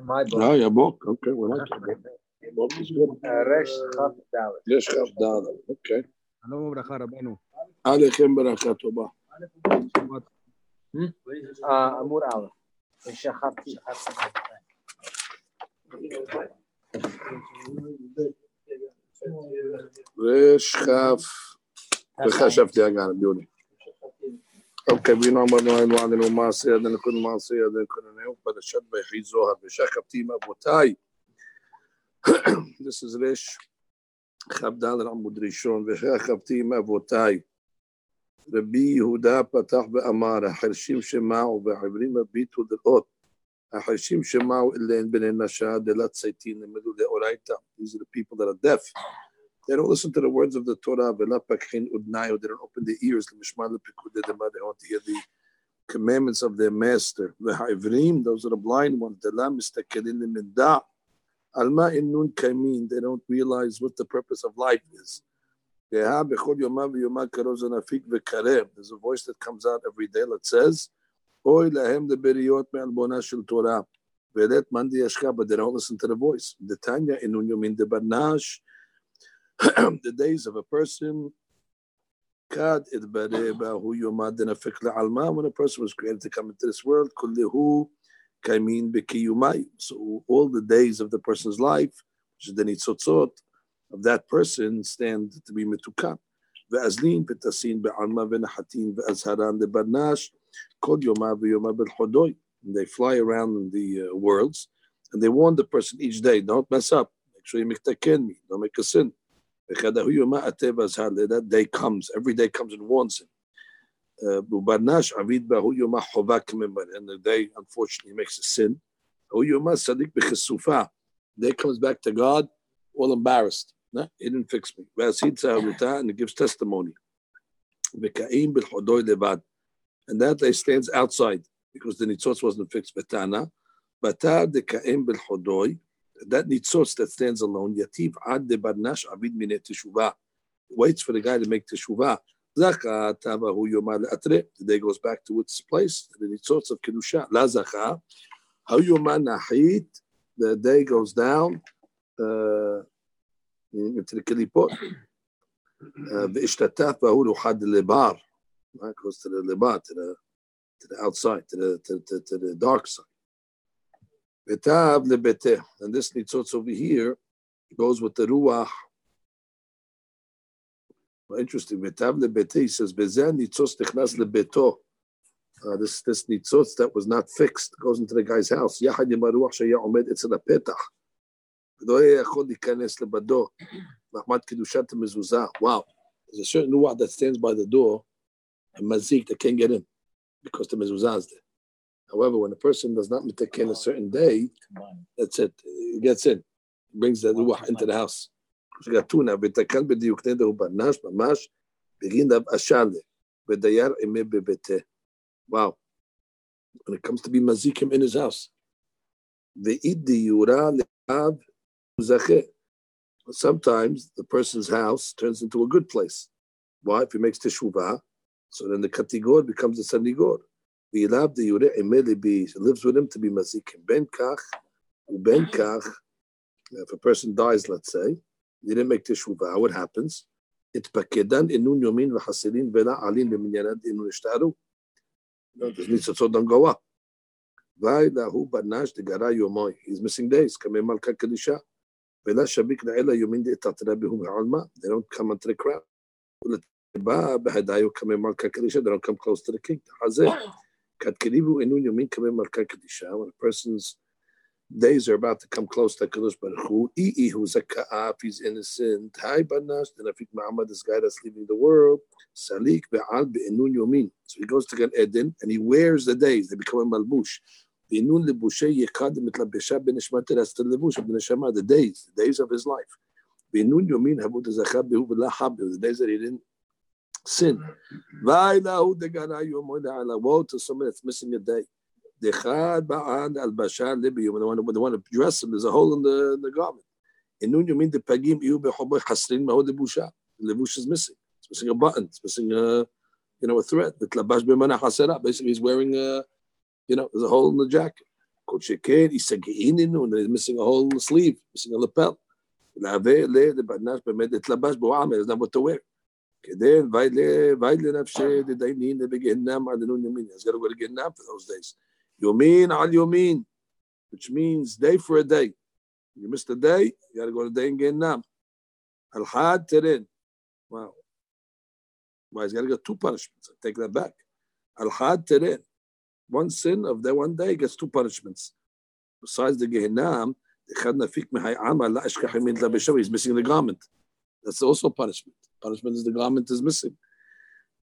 My book. Oh, your book. Okay, we like your book. Your book is good. Uh, Resh Chaf Dalet. יש כף ד', אוקיי. שלום וברכה רבנו. עליכם ברכה טובה. Uh, Amur Aleph. Shachafti. ריש כף וחשבתי הגן, ביוני. אוקיי, בינו אמרנו היינו עלינו מעשי ידינו כל מעשי ידינו כל עינינו פרשת ויחי זוהר ושכבתי עם אבותיי. This is ריש כ"ד עמוד ראשון ושכבתי עם אבותיי. רבי יהודה פתח ואמר החרשים שמעו והעברים הביטו לראות החרשים שמעו אליהן בני נשה דלת צייתין למדו דאורייתא. These are the people that are deaf. They don't listen to the words of the Torah. ולא פקחין udnayo. They don't open their ears למשמע לפקודי דמה. They want to hear the commandments of their master. והעברים, those are the blind ones, דלה מסתכלים למדע. על מה אינון קיימים. They don't realize what the purpose of life is. דהה בכל יומה ויומה קרוב זה נפיק וקרב. There's a voice that comes out every day that says, אוי להם לבריות מעלבונה של תורה. ולית מאן דישכה, but they don't listen to the voice. דתניא אינון יומין דברנש. the days of a person when a person was created to come into this world kullihu kaimin bekiyumai so all the days of the person's life which is the nitzotzot of that person stand to be metukan ve'azlin v'tasin be'alma v'nahatin ve'azharan lebarnash kol yoma v'yoma belchodoi they fly around in the uh, worlds and they warn the person each day don't mess up. Make sure you make me. Don't make a sin that day comes, every day comes and warns him. Uh, and the day, unfortunately, makes a sin. Day comes back to God, all embarrassed. No, he didn't fix me. And he gives testimony. And that day stands outside because the nitzotz wasn't fixed that nitzotz that stands alone, yativ ad debarnash avid mine teshuvah, waits for the guy to make teshuvah. Zaka tabahu yomar atre. The day goes back to its place. The nitzotz of kedusha la how Hayoma nahit. The day goes down uh, into the kelipot. Uh, Ve'ishtataf bahu ruhad lebar. That goes to the lebar, to the to the outside, to the to, to, to the dark side. Vetav lebete. And this nitzotz over here goes with the ruach. Well, interesting. Vetav lebete. He says bezen nitzotz technas lebeto. Uh, this this nitzotz that was not fixed goes into the guy's house. יחד עם הרוח שהיה עומד אצל הפתח. ולא היה יכול להיכנס לבדו. מחמת קדושת המזוזה. Wow. There's a certain ruach that stands by the door and mazik that can't get in because the mezuzah is there. However, when a person does not mitaken a certain day, that's it. He gets in. He brings the ruach into the house. שגתונה ותקן בדיוק נדר ובנש ממש בגין אשאלה ודייר אימי בביתה. Wow. When it comes to be mazikim in his house. ואית דיורה לאב זכה. Sometimes the person's house turns into a good place. Why? If he makes teshuvah, so then the katigor becomes a sanigor. The V'ilav de yure emelibi lives with him to be mazikim. Ben kach, uben mm-hmm. kach, if a person dies, let's say, they didn't make teshuvah, what happens? It pakedan inun yomin v'hasirin v'la alin v'minyanad inun ishtaru. No, mm-hmm. this needs don't go up. V'ilahu banash de gara yomoy. He's missing days. Kamei malka kadisha. V'la shabik na'ela yomin de itatra bihum. They don't come into the crowd. They don't come close to the king. When a person's days are about to come close to Kadosh Baruch Hu, ii hu zaka'af, he's innocent. Hai banash, then afik Muhammad, this guy that's leaving the world. Salik be'al be'enun yomin. So he goes to Gan Eden and he wears the days. They become a malbush. Be'enun lebushe yekad mitlabesha benishmat that's the lebush of the neshama, the days, the days of his life. Be'enun yomin habu tezachab behu v'la the days that he didn't sin. Woe to someone that's missing a day. The one, the one who dressed him, there's a hole in the, in the garment. In Nun, you mean the pagim iu bechoboy chasrin maho lebusha. The lebush is missing. It's missing a button. It's missing a, you know, a thread. The tlabash b'mana chasera. Basically, he's wearing a, you know, there's a hole in the jacket. Kocheked, he's and he's missing a hole in the sleeve, missing a lapel. There's not what to wear. Kedin, Vaidle Nafshe, the Dainin, the Beginnam, Adilun Yamin. It's got to go to Ginnam for those days. Yomin Al Yomin, which means day for a day. You missed a day, you got to go to day and Ginnam. Al Had Terin. Wow. Why he's got to get two punishments. I take that back. Al Had One sin of that one day gets two punishments. Besides the Gehinam, he's missing the garment. That's also punishment. Punishment is the garment is missing.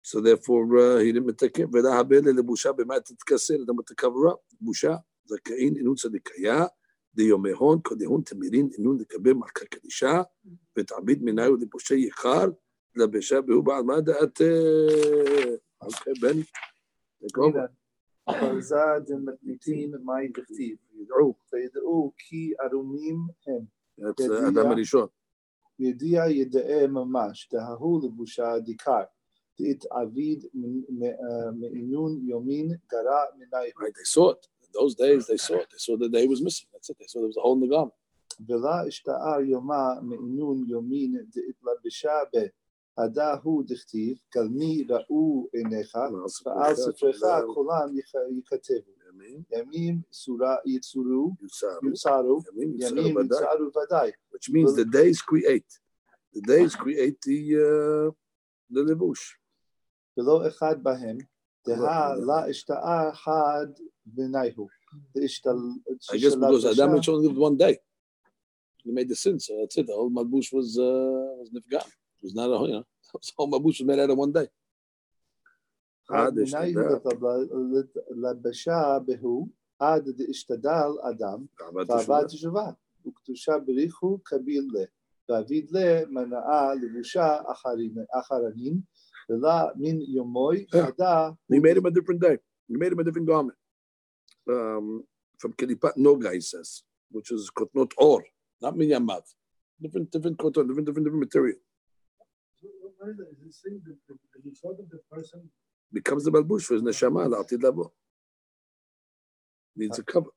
So therefore, uh, he didn't take it. ולא הבלה לבושה במה תתכסה, אדם to cover up. בושה, זכאין אינון צדיקיה, דיומי הון, כדהון תמירין אינון לקבל מלכה קדישה, ותעביד מנהיו לבושי יקר, לבשה בהו בעל מה דעת... אוקיי, בני. תקרוב. פרזה דמתניתין מאי דכתיב, ידעו. וידעו כי ערומים הם, That's uh, אדם הראשון. ידיע ידעה ממש, דההו לבושה דיקר, דהתעביד מעינון יומין גרע מנהיו. Right, they saw it. In those days, they saw it. They saw the day was missing. That's it. They saw there was a hole in the garment. ולא השתער יומה מעינון יומין דהתלבשה ב... עדה הוא דכתיב, כלמי ראו עיניך, ועל ספרך כולם יכ- ייכתבו. ימים, ימים צורה- יצורו, יוצרו, יוצרו, ימים ימים יוצרו ודאי. יצרו ודאי. Which means the days create. The days create the uh, the levush. ולא אחד בהם, דהה לא. לה השתער חד ביניהו. I guess because Adam had only lived one day. He made the sin, so that's it. The whole malbush was uh, was nifgan. It was not a you know. The whole malbush was made out of one day. חד עד ביניהו השתדל. לבשה בהו, עד דאשתדל אדם, תאוות ועבד תשובה. תשובה, וקדושה בריחו קביל לה, ואביד לה מנעה לבושה אחרין- אחרנין, ולה מן יומוי Yeah. עדה He made him a different day. He made him a different garment. Um, from Kelipat Noga, he says, which is kotnot or, not minyamav. Different, different koton, different, different, different material. the, of the person becomes the Balbush for his neshama, La'atid Labo. Needs a cover.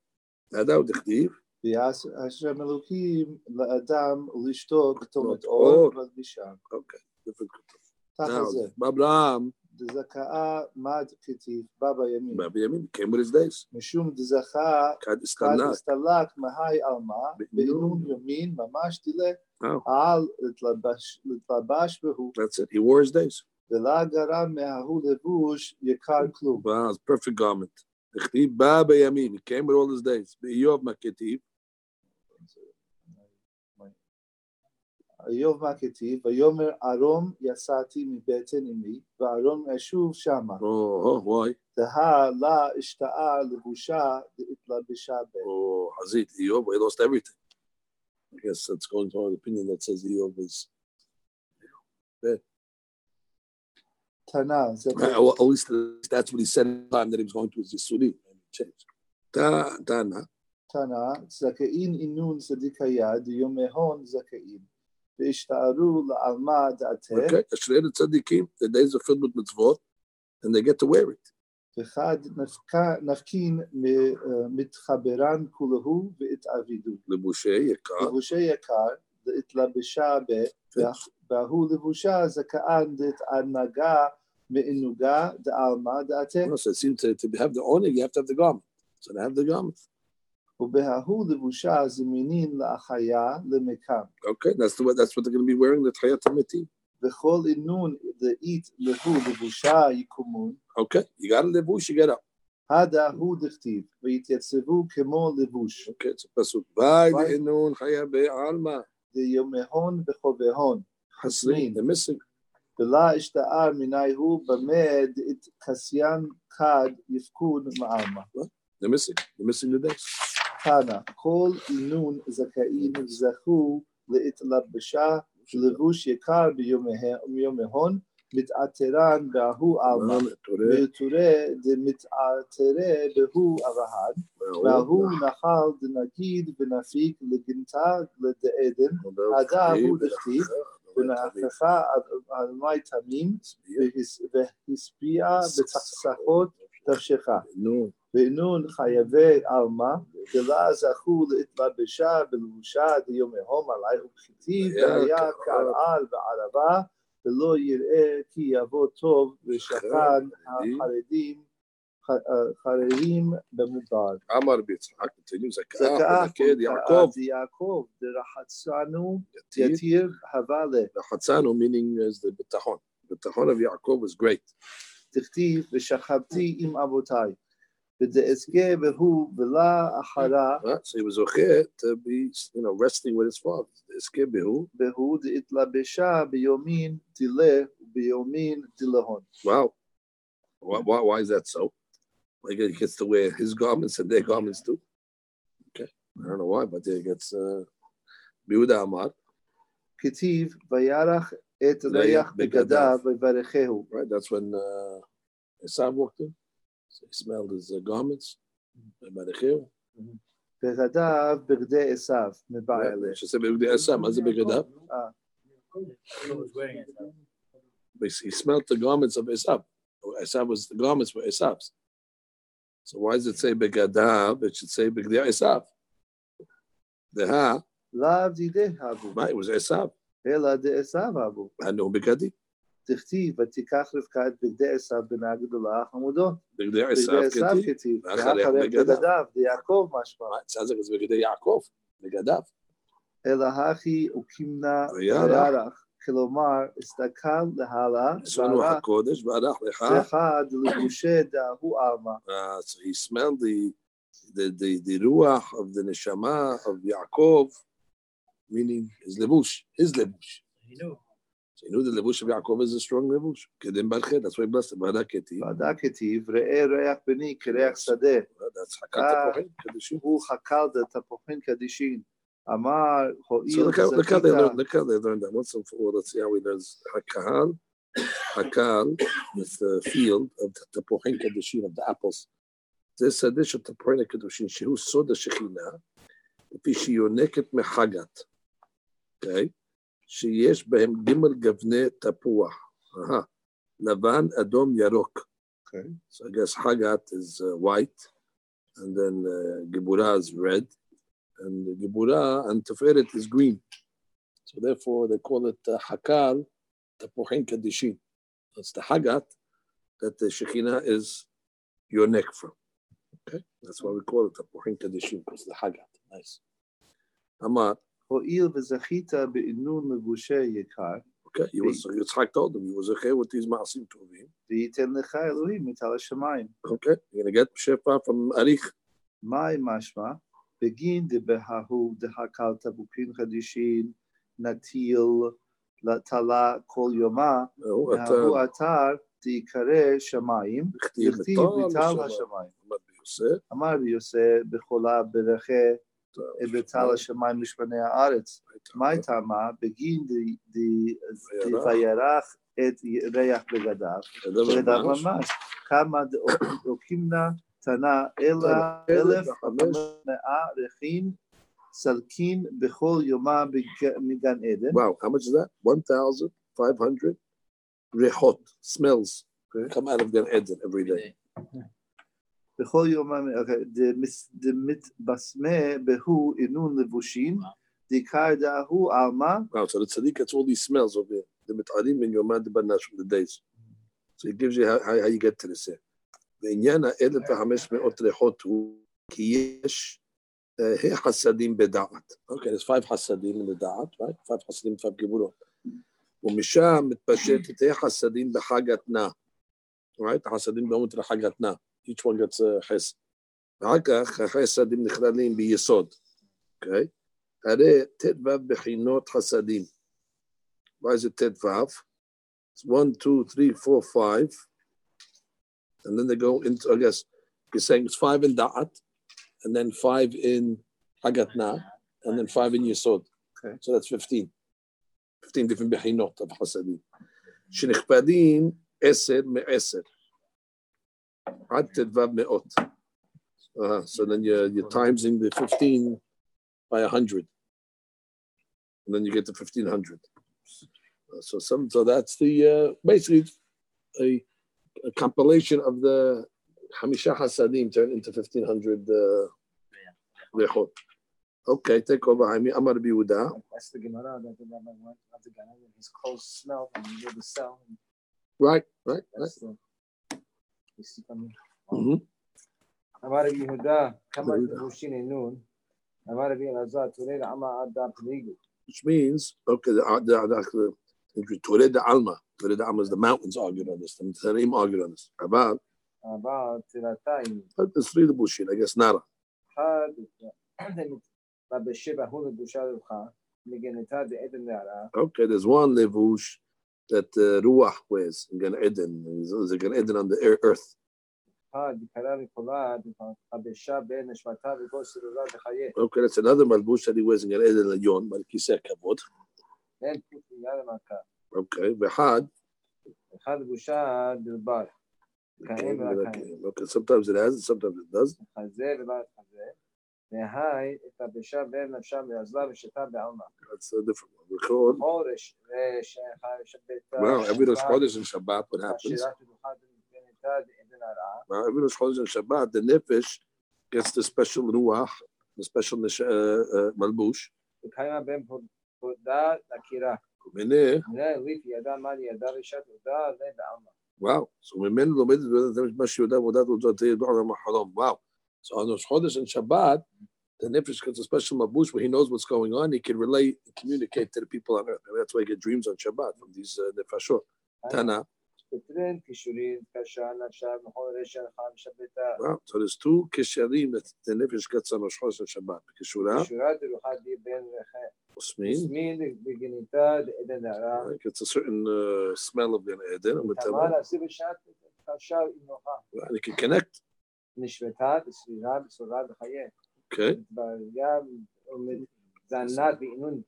Nadaw Dikhtiv. Hashem Elohim la'adam lishto k'tomet or v'lisham. Okay, different. Now, Abraham. דזכאה מד כתיב, בא בימים, בא בימים, came with his days. משום דזכה כד כד הסתלק, הסתלק מהי עלמה, בעינון. בעינון יומין ממש תלה, Oh, על להתלבש- להתלבש בהו, that's it. He wore his days. ולא גרם מההוא לבוש יקר כלום. Wow, it's a perfect garment. דכתיב, בא בימים, he came with all his days. באיוב מה כתיב, איוב מה כתיב, ויאמר ארום יצאתי מבטן אמי, וארום אשוב שמה. oh, oh, why? דהה לה השתאה לבושה דהתלבשה ב. Oh, Hazit, Eob, he lost everything. I guess that's going to an opinion that says Eob is, תנא, זה well, at least that's what he said at the time that he was going to his Yisuri. And he changed. Ta- Tana, תנא, זכאין אינון צדיקיה דיומי הון זכאין. Okay, the tzaddikim, the days are filled with mitzvot, and they get to wear it. No, so it seems to, to have the owner, you have to have the garment. So to have the garment. Okay, that's the way, that's what they're going to be wearing, the Chayat HaMetim. וכל אינון דאית להו לבושה יקומון, Okay, you got a levush, you get up. הדה הוא דכתיב, ויתייצבו כמו לבוש, Okay, it's a pasuk. By the Right. inun chaya be'alma. דיומהון וחובהון, Hasrin, they're missing. ולא אשתער מנייהו במה דאת קסיין כד יפקוד מעלמא. They're missing. They're missing the days. תנא, כל אינון זכאים זכו להתלבשה לבוש יקר ביומהון, מתעטרן בהוא עלמא. ותורא דמתעטרה בהוא אברהם, וההוא נחל דנגיד ונפיק לגנתה לדעדן, עדה הוא דכתיב, ונהפכה על מי תמים, והשפיעה בצחצחות תבשך. נו, ואינון חייבי עלמא, דלה זכו להתלבשה בלבושה דיום ההום עלי ובכתיב, והיה. כעל וערבה, ולא יראה כי יבוא טוב, ושכן החרדים, ח- חררים במדבר. אמר ביצחק, continue, זכאה, ונקד יעקב, יעקב, דרחצנו יתיר, הווה וחצנו, meaning is the ביטחון. ביטחון of יעקב was great. תכתיב ושכבתי עם אבותיי, ודאזכה והוא ולה אחרה, Right? So he was okay to be, you know, resting with his father. Escape behu. והוא דהתלבשה ביומין דילה וביומין דילהון. Wow. Why, why, why is that so? Like he gets to wear his garments and their garments too. Okay. I don't know why, but he gets uh Biuda Amar, כתיב וירח Et Begadav Right, that's when uh, Esav walked in. So he smelled his uh, garments. Varechehu. Begadav mm-hmm. Begde Esav Mebayale. She said Begde Esav. What's Begadav? Uh, he smelled the garments of Esav. Esav was the garments were Esav's. So why does it say Begadav? It should say Begde Esav. Deha. Lav Didehavu. Right, it was Esav. אלא דעשיו הבו. Hanu begadi. תכתיב ותיקח רבקה את בגדי עשיו בנה גדולה חמודות. Begdei בגדי Esav עשיו kati. כתיב, ואחריך ואחריך בגדיו. בגדיו, דיעקב משמע. Right, sounds like it's begdei Yaakov. Begadav. אלא הכי וקימנה וירח. וירח. כלומר, הסתכל להלאה, Sonu וערך hakodesh v'arach lecha. לך דלבושי דאהו עלמא. Uh, So he smelled the the the the ruach of the neshama of Yaakov, meaning his levush, his levush. He knew. So he knew the levush of Yaakov is a strong levush. Kedim barchet. That's why he blessed him. V'adaketi. ועדה כתיב, ראה ריח בני כריח שדה, That's Hakat Tepochim, Kedushim. הוא חקל דתפוחין קדישין. אמר, So הואיל look how, look how they וזכית, learned. Look how they learned that. Once and for all, let's see how he learns Hakal. Hakal is the field of the Tepochim Kedushim of the apples. This addition to Tepochim Kedushim, shehu soda shechina, לפי שהיא יונקת מחגת. okay, שיש בהם ג' גווני תפוח, uh-huh. לבן, adom, yarok. Okay. So I guess Hagat is uh, white, and then uh, giburah is red, and giburah and Tiferet is green. So therefore they call it uh, Hakal Tapuhin Kadishin. That's the Hagat that the Shekhinah is your neck from. Okay, that's why we call it Tapuhin Kadishin, because the Hagat. Nice. Amar, הואיל וזכית בעינון מגושי יקר. אוקיי, יצחק told him, הוא זוכה אותי מעשים טובים. וייתן לך אלוהים מטל השמיים. אוקיי, נגד שפע פעם הליך. מהי משמע? בגין דבהו דהקלת בוקרים חדישים, נטיל, לטלה כל יומה, והוא אתר תיקרא שמיים, וכתיב מטל השמיים. אמר יוסף בחולה ברכה My Tama, begin the the Vayarach. Et Reach Begadav, Begadav Mamash, Kama Okimna Tana Ela Elef Mea Rechin Salkin Bechol Yoma Migan Eden. Wow, how much is that? 1,500 Rehot, smells, come out of Gan Eden every day. בכל אוקיי, דמס- דמתבשמה בהו אינון לבושין, דיקר דאהו עלמא, Wow, so the tzaddik gets all these smells over here. The mitarim in your mad banash from the days. So it gives you how, how, how you get to this here. בעניין ה-1,500 ריחות הוא כי יש אה, חסדים בדעת. Okay, there's five חסדים בדעת, right? five חסדים, five גבולות. ומשם מתפשטת החסדים בחג התנא. right? החסדים במות לחג התנא. each one gets a חסד. ואחר כך החסדים נכללים ביסוד. אוקיי? הרי ט"ו בחינות חסדים. Why is it ט"ו? It's one, two, three, four, five. And then they go into, I guess, you're saying it's five in Da'at, and then five in Hagatna, and then five in Yesod. Okay. So that's 15. 15 different bechinot of Hasadim. שנכפדים עשר מעשר. Ad tedvav me'ot. Uh-huh. So then you're, you're timesing the 15 by 100. And then you get to 1500. Uh, so some so that's the uh, basically a, a, compilation of the Hamisha Hasadim turned into 1500 uh. Okay, take over. I mean, Amar Biuda. That's the Gemara that the Rabbi went to the Ganah and his clothes smelled and he the cell. Right, right, That's right. Mm-hmm. istikamı. Amara bi huda kama mushin nun. Amara bi azat turid ama adda pligu. Which means, okay, the Torah de Alma, Torah de Alma is the mountains argued on this, the Tarim argued on this. About? About Tiratayim. But it's really bullshit, I guess, Nara. Okay, there's one levush that uh, Ruach wears in Gan Eden, is a Gan Eden on the earth. Okay, that's another malbush that he wears in Gan Eden Lyon, Malkiseh Kavod. Okay, Behad. Okay, sometimes it has, sometimes it doesn't. חזה ובא את חזה. והי, את הבשה בין נפשה ועזלה ושתה בעלמא. That's a different one. We call, חורש, ושחי שביתה. well, every Rosh Chodesh and Shabbat, what happens? השירה תלוחה בגנתה בעדן הרעה. Well, every Rosh Chodesh and Shabbat, the Nefesh gets the special Ruach, the special nish- uh, uh, malbush. וקיימה בין פודה לקירה. ומנה, מנה ליף ידע מה לידע רישת הודה עליה בעלמא. Wow. So ממנו לומד זה מה שיודע ועבודת עובדות זה ידוע על החלום. So on Rosh Chodesh and Shabbat, the Nefesh gets a special mabush where he knows what's going on. He can relate, communicate to the people on earth. That's why he get dreams on Shabbat from these uh, Nefeshot. Tana. Wow. So there's two kisharim that the Nefesh gets on Rosh Chodesh and Shabbat. Kishura. Like it's a certain uh, smell of Gan Eden. And it can connect נשמתה בסבירה בסורה בחיי. Okay. התבריה זנת ועינון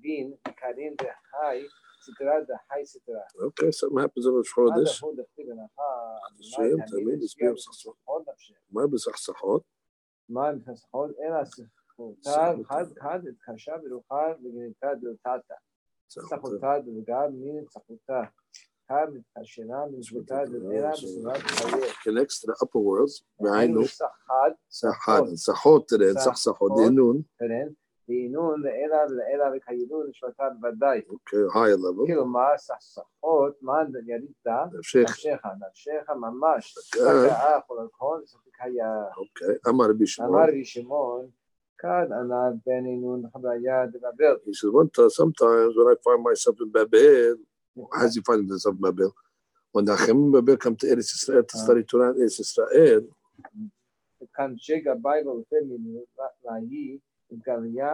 דין קרין דחי סתרה דחי סתרה. Okay. Something happens on Rosh עד Chodesh. אחוד דכתיב הנחה. השם תמיד הסביר סחסחות נפשך. מה בסכסכות? מה עם חסכות? אלא סחותה חד חד התקשה ברוחה וגניתה דלתתה. סחותה דלגה מן סחותה. חד מתקשרה מנשבתה דלאלה בסביבת חיי. connects to the upper worlds. והיינו, סחד סחד, סחות, סחסחות, דינון. פרן, ועינון לאלה ולאלה וכהילול נשמתה בוודאי. Okay, higher level. כאילו מה סחסחות, מה ירידה, המשך. נפשך, נפשך ממש. כן. סקעה כל הכל, ספק היה. Okay, אמר רבי שמעון. אמר רבי שמעון, כאן ענה בן עינון חוויה דבבל. He says, one time, sometimes when I find myself in Babel, How's he find this of Mabel? When the Achim Mabel come to Eretz Israel to study Torah in Eretz Israel,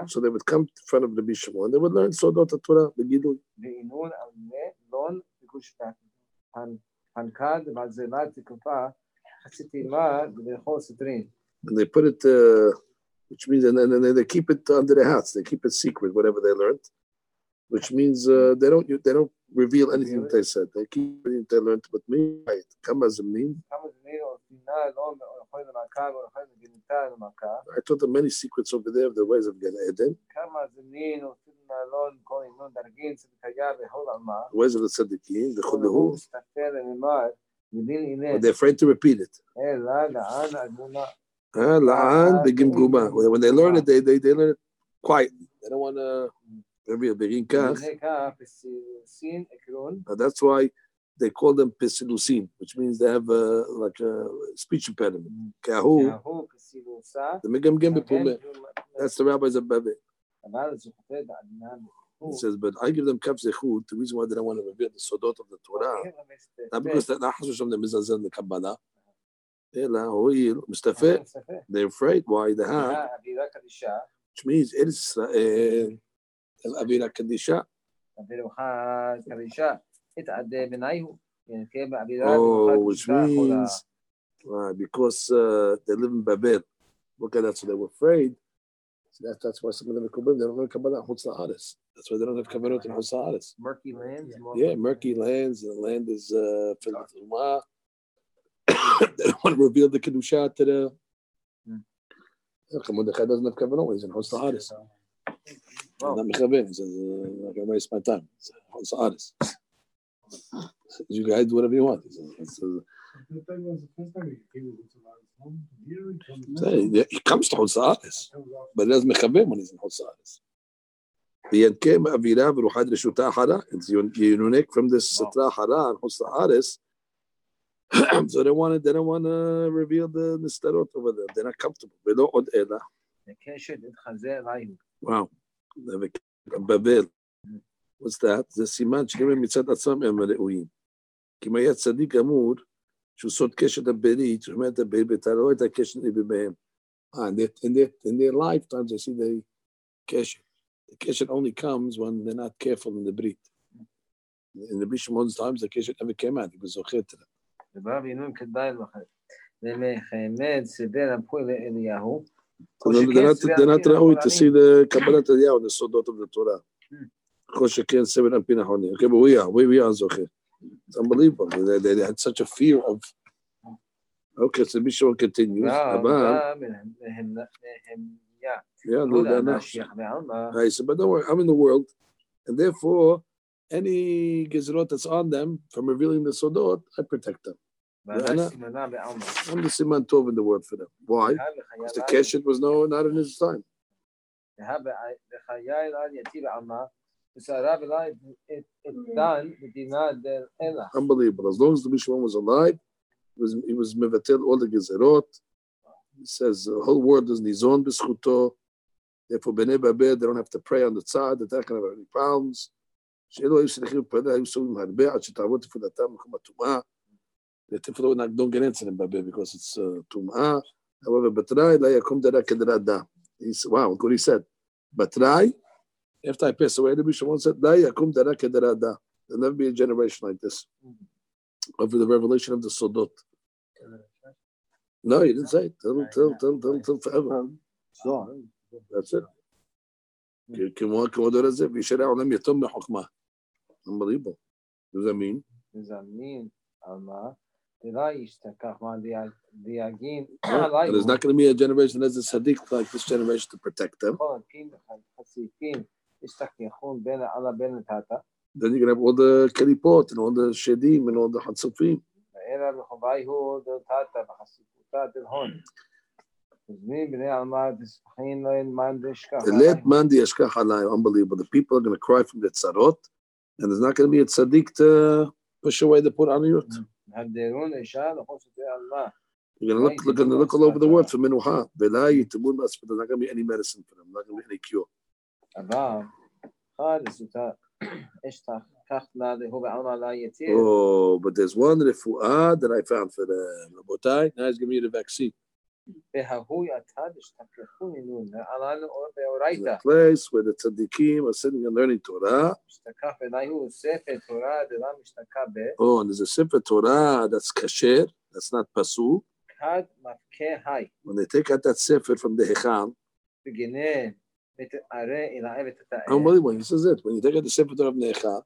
so they would come in front of the Bishop and they would learn Sodot Torah, the Gidul. And they put it, uh, which means, and, and, and they keep it under their hats. They keep it secret, whatever they learned, which means uh, they don't they don't reveal anything that they said. They keep anything they learned, but me, right? a mean. I taught them many secrets over there of the ways of Gan Eden. The ways of the tzaddikim, the chulahu. They're afraid to repeat it. When they learn it, they, they, they learn it quietly. They don't want to uh, that's why they call them pesilusin, which means they have a, like a speech impediment. Kahu. That's the rabbis of Bebe. He says, but I give them kaf zechut. The reason why they don't want to reveal the sodot of the Torah, not because they're not hashush the mizazel the Kabbalah. Oh, they're afraid. Why? Which means it is Israel. Avera Kadisha. Oh, which means uh, because uh, they live in Babel. Okay, that's So they were afraid. So that, that's why some of them are They don't know Kabbalah Chutz La'aretz. That's why they don't have Kabbalah in Chutz La'aretz. Murky lands. Yeah, yeah murky lands. The land is uh, they don't want to reveal the kedusha to the. Hmm. Mordechai doesn't have kavanah; he's in Chutz La'aretz. Wow. Not Mechaven, he says, uh, I can waste my time. It's Chutz La'aretz. You guys do whatever you want. He says, it's, uh, That time was the first time he came to Hutzaris home. Here he comes. Say, yeah, he comes to חוץ לארץ, but he doesn't מכוון when he's in חוץ לארץ. וינקה מאווירה ורוחת רשותה אחרה. It's un- unique from this סטרה אחרה על חוץ לארץ. so they wanted, they don't want to reveal the נסתרות over there. They're not comfortable. ולא עוד אלא. הקשת התחזה אליי. וואו. בבל. What's that? זה סימן שגם הם מצד עצמם הם ראויים. כי אם היה צדיק אמור, שהוא סוד קשת הברית, שהוא אומר את הברית, ואתה רואה את הקשת בהם. Ah, in their, in, their, in their lifetimes, they see the keshet. The keshet only comes when they're not careful in the brit. In the Bishamon's times, the keshet never came out. He was zochet to them. ובא בינון כדאי לכם. ומחמד סיבר הפועל לאליהו. they're not, they're not Rahui to see the Kabbalah Tadiyah on the Sodot of the Torah. Choshekin, Seven, and Pinahoni. Okay, but we are, we, we are Zocheh. It's unbelievable. They, they, they had such a fear of. Okay, so Bishop continues. Yeah, yeah, no, they're not. Right, so, but don't worry, I'm in the world, and therefore, any gezerot that's on them from revealing the sodot, I protect them. I'm the siman tov in the world for them. Why? Because the keshet was no, not in his time. Unbelievable. As long as the Mishwan was alive, he was, he was mevatel all the gezerot. He says the whole world is nizon b'schuto. Therefore, b'nei babel, they don't have to pray on the tzad. They're not going to have any problems. שאלו היו צריכים להתפלל, היו סובלים הרבה עד שתעבוד תפילתם במקום הטומאה. The tefillah don't get into them babel because it's uh, טומאה. However, בתראי לא יקום דרה כדרה דה. He said, wow, look what he said. בתראי, after I pass away, the Bishop once said, לא יקום דרה כדרה דה. There'll never be a generation like this. Over the revelation of the Sodot. No, he didn't say it. Till, till, till, till, till forever. That's it. כמו כמו הדור הזה, וישאר העולם יתום מחוכמה. Unbelievable. What does that mean? מזמין על מה? דלה ישתכח מה but there's not going to be a generation as a Sadiq like this generation to protect them. Then you're going to have all the Kalipot and all the Shedim and all the Hatsufim. Unbelievable. The people are going to cry from the tzarot, and there's not going to be a tzaddik to push away the poor aniyot. Mm-hmm. You're going to look, look, gonna look all over the world for Menuha. There's not going to be any medicine for them, not going to be any cure. Oh, but there's one refuah that I found for uh, them. Now he's giving you the vaccine. The place where the tzaddikim are sitting and learning Torah. Oh, and there's a sefer Torah that's kasher, that's not pasu. When they take out that sefer from the hecham, I'm unbelievable. This is it when you take out the sefer Torah from the hecham,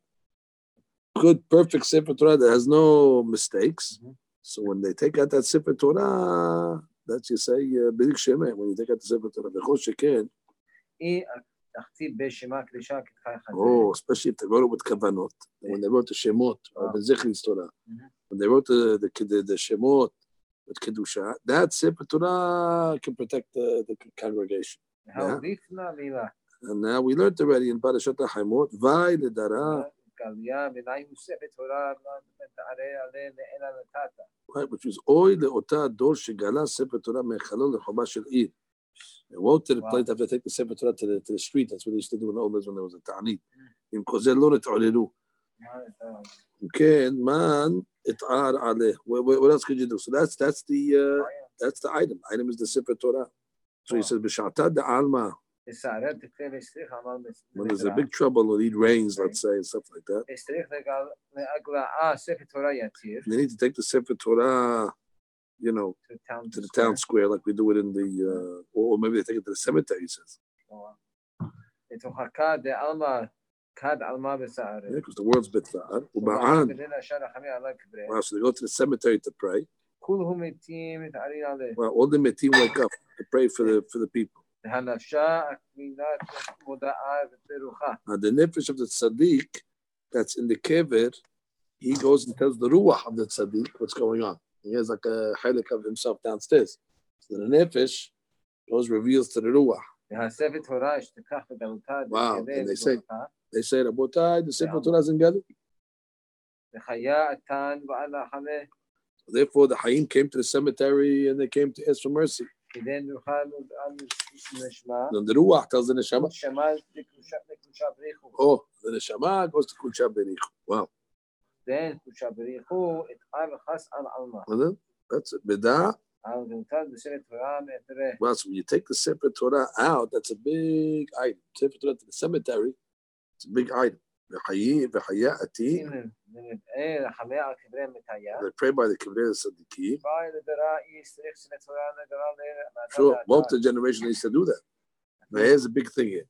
good, perfect sefer Torah that has no mistakes. Mm-hmm. So when they take out that sefer Torah that's you say uh, b'dik shemeh. When you take out the sefer Torah, b'chol sheken. אי תחתיב בשמה קדישה כתחי חזה. Oh, especially if they wrote it with kavanot. And when they wrote the shemot, or the Zichri Torah, Mhm. when they wrote the the, the, the shemot with kedusha, that sefer Torah can protect the, the congregation. להוליף לה מילה. And now we learned already in Parashat HaChaimot, Vai ledara, גליה בעיניהו ספר תורה ותערה עליה לאלה נתתה. right, which is Oy leota dor shegala sefer Torah mechalo lechoma shel ir. And woe to the Wow. place they have to take the sefer Torah to the, to the street. That's what they used to do in the old days when there was a ta'anit. Im kozel lo net'olelu. Okay, and man it'ar aleh. What, what what else could you do? So that's that's the uh, that's the item. Item is the sefer Torah. So he Wow. says b'shata de When there's a big trouble or need rains, let's say, and stuff like that. They need to take the Sefer Torah, you know, to, town to the town square, like we do it in the, uh, or maybe they take it to the cemetery, he says. Yeah, because the world's bitzar. Wow, so they go to the cemetery to pray. Well, all the metim wake up to pray for the for the people. Now the nefesh of the tzaddik that's in the kever, he goes and tells the ruach of the tzaddik what's going on. He has like a chalik of himself downstairs. So the nefesh goes reveals to the ruach. Wow! And they say, they say, Rabotai, the Sefer Torah is in Therefore, the Hayim came to the cemetery and they came to ask for mercy. כדי נוכל על נשמה, Then the ruach tells the neshama, נשמה לקדושה לקדושה בריחו, oh, the neshama goes to Kudsha Berichu. Wow. ואין קדושה בריחו, אתחר וחס על עלמא. And then, that's it. Bida. על גלותה בספר תורה מאתרי. Well, so when you take the Sefer Torah out, that's a big item. Sefer Torah to the cemetery, it's a big item. V'hayati. They pray by the Kibrei Sadiqi. Sure, multi-generation used to do that. Now here's a big thing here.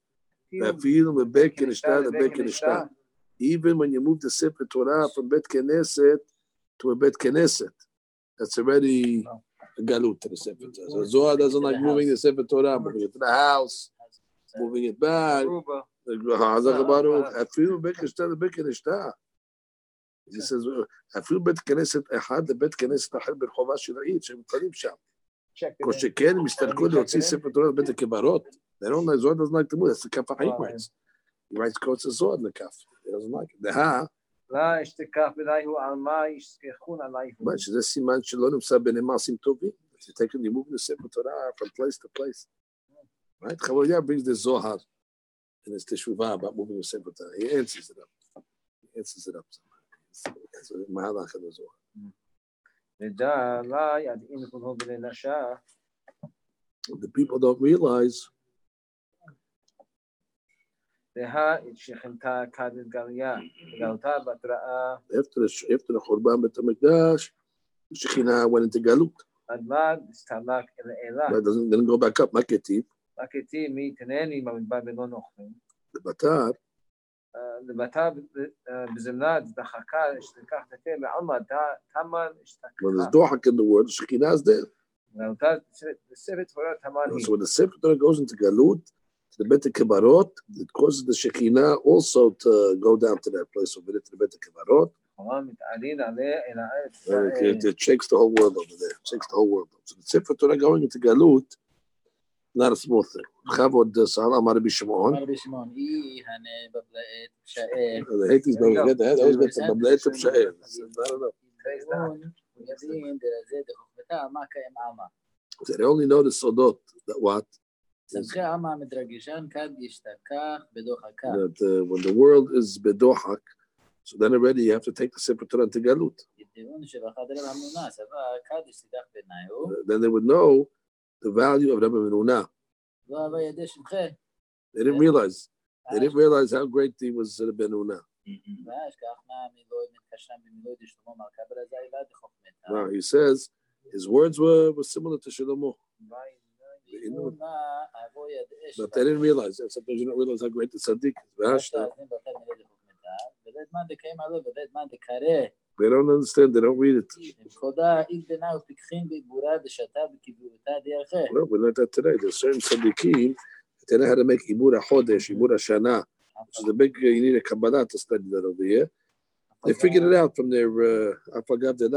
Even when you move the Sefer Torah from Bet Knesset to a Bet Knesset, that's already a galut to the Sefer Torah. So Zohar doesn't like moving the Sefer Torah, moving it to the house, moving it back רובה. Hazak Baruch, אפילו בית כנסת לבית כנסתה. He says, אפילו בית כנסת אחד לבית כנסת אחר ברחובה של העיר, שהם מתפללים שם. כל שכן הם הסתלקו להוציא ספר תורה לבית הקברות. They don't like, Zohar doesn't like to move, that's the Kaf HaChaim writes. He writes quotes of Zohar in the Kaf. He doesn't like it. דהה, לא אשתכח בדי הוא על מה ישכחון עלי הוא. מה שזה סימן שלא נמצא בין מעשים טובים. If you take it, you move the Sefer Torah from place to place. Right? Chavoria brings the Zohar in his teshuvah about moving the sefer Torah. He answers it up. He answers it up somehow. That's what Mahalach and The people don't realize. After the after the Churban Bet Hamikdash, Shekhinah went into Galut. That doesn't then go back up. Maketiv. רק איתי מי יתנני במדבר ולא נוכלים. the Batar, לבטה בזמנה דחקה אשתכח תתה בעלמא תמן when there's אשתכחה. Dohak in the word, Shekhinah is there. גלתה בספר תורה תמן היא. So when the Sefer Torah goes into Galut, to the Bet Kebarot, it causes the Shekhinah also to go down to that place over there to the Bet Kebarot. לכאורה מתעלין עליה אל הארץ Uh, ישראל. It, it shakes the whole world over there. It shakes the whole world. So the Sefer Torah going into Galut, not a small thing. Chavod son, Amar Rabbi Shimon. Amar Rabbi always eh? of. I don't know. Mm-hmm. They only know the sodot. That what? That uh, when the world is bedohak, so then already you have to take the Sefer Torah to Galut. Then they would know the value of Rabbi Menuna. They didn't realize. They didn't realize how great he was uh, Rabbi Menuna. Wow, he says his words were, were similar to Shlomo. But they didn't realize. Sometimes you don't realize how great the tzaddik is. They don't understand. They don't read it. No, but not that today. There's certain tzaddikim they know how to make ibura chodesh, ibura shana. Which is a big. Uh, you need a Kabbalah to study that over here. They figured it out from their I forgot the uh,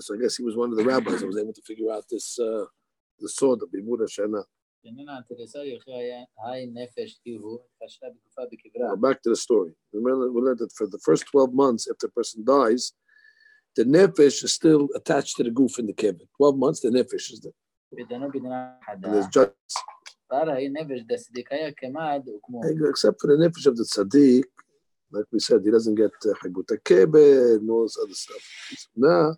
So I guess he was one of the rabbis that was able to figure out this uh, the sword of ibura shana. Back to the story. We learned that for the first 12 months, if the person dies, the nefesh is still attached to the goof in the kibbe. 12 months, the nefesh is there. And there's judges. Except for the nefesh of the tzaddik, like we said, he doesn't get haguta uh, and all this other stuff. Nah.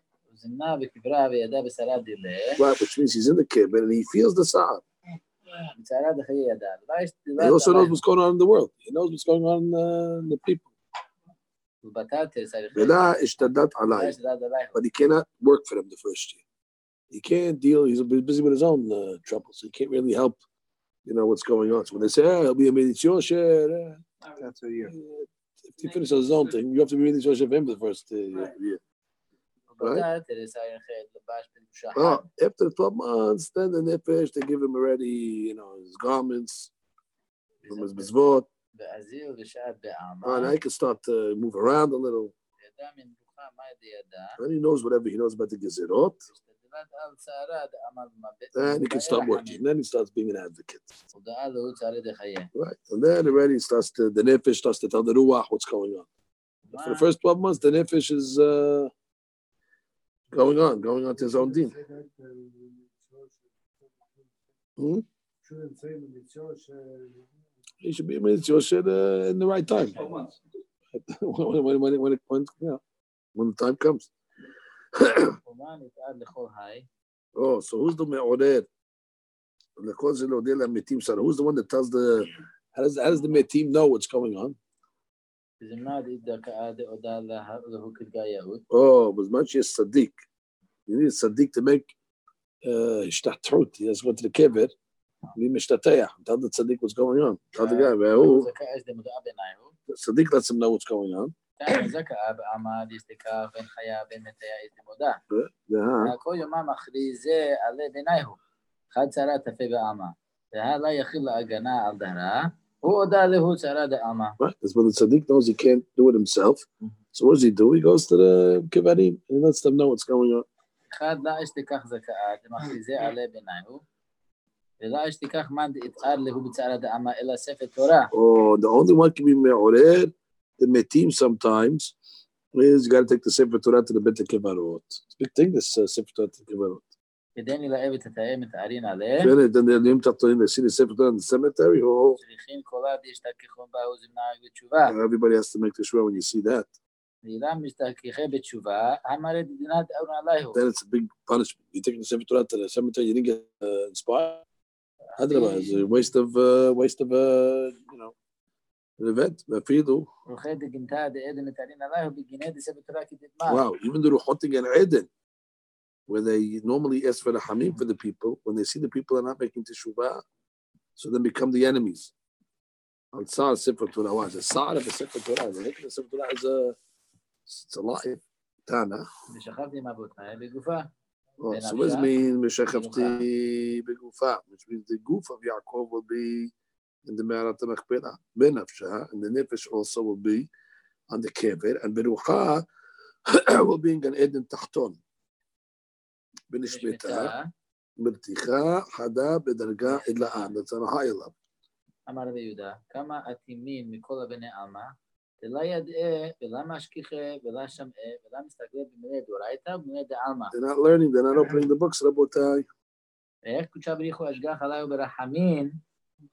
Right, which means he's in the kibbe and he feels the sa'ab. He also knows what's going on in the world. He knows what's going on uh, in the people. But he cannot work for them the first year. He can't deal. He's busy with his own uh, troubles. He can't really help. You know what's going on. So when they say, "Oh, he'll be a meditzosher," uh, that's a year. If he finishes his own thing, you have to be meditzosher for him the first uh, year right? After uh, 12 months, then the nefesh, they give him already, you know, his garments, from his mizvot. And I can start to move around a little. And he knows whatever he knows about the gezerot. Then he can start working. Then he starts being an advocate. Right. And then already starts to, the nefesh starts to tell the ruach what's going on. But for the first 12 months, the nefesh is. Uh, going on, going on to his own deen. Hmm? He should be a mitzvah uh, in the right time. when, when, when, when, when, yeah, when the time comes. oh, so who's the me'orer? Who's the one that tells the how does, how does the metim know what's going on? בזמן דקה דעודה להוא כתגאיהוד. או, בזמן שיש צדיק. צדיק תמק אה, השתתחות, יזמת לקבר, ומשתתח. תעד הצדיק וזה כמה יום. תעד גם, והוא... אה, צדיק לעצם נעוץ כמה יום. זכאה בעמד, יסתכה, בן חיה, בן מתיה, יסתמודה. אה, כל יומם מכריזה עלי ביניהו. חד צרה תפה בעמה. והא לא יכיל להגנה על דהרה. Right? That's when the tzaddik knows he can't do it himself. Mm-hmm. So what does he do? He goes to the kibbutzim and he lets them know what's going on. Oh, the only one can be me'orer, the metim sometimes, is you got to take the Sefer Torah to the Bet HaKevarot. It's a big thing, this uh, Sefer Torah to the Kevarot. כדי נלהב את התאי מתארין עליהם. Then, then the Lim Tachtonim, they see the Sefer Torah in the cemetery, oh, צריכים קולה דשתכחו בה וזמנהג בתשובה. everybody has to make the shua when you see that. ואילם משתכחה בתשובה, המרד דינת ארון עליהו. Then it's a big punishment. You take the Sefer Torah to the cemetery, you didn't get uh, inspired. Adrabah, it's a waste of, uh, waste of, uh, you know, an event. ואפילו, רוחי דגנתא דעדן מתארין עליהו בגיני דספר תורה כדדמה. Wow, even the Ruchoting and Eden, where they normally ask for the hamim for the people, when they see the people are not making teshuvah, so then become the enemies. Al Sa'ar Sefer Torah is a Sa'ar of a Sefer Torah. The Hikr Sefer Torah is a, it's alive. Tana. Oh, so what does it mean, Meshachavti Begufa? Which means the goof of Yaakov will be in the Me'arat HaMachpelah, Benafsha, and the Nefesh also will be on the Kever, and Berucha will be in Gan Eden Tachton. Benishmita. בשמיטה, מרתיחה חדה בדרגה עילאה, that's on a higher level. אמר רבי יהודה, כמה אטימים מכל הבני עלמא, דלה ידעה ולא משכיחה ולא שמעה ולא מסתגלה במילי דאורייתא ובמילי דעלמא. They're not learning, they're not opening the books, רבותיי. ואיך קודשה בריחו אשגח עליו ברחמין,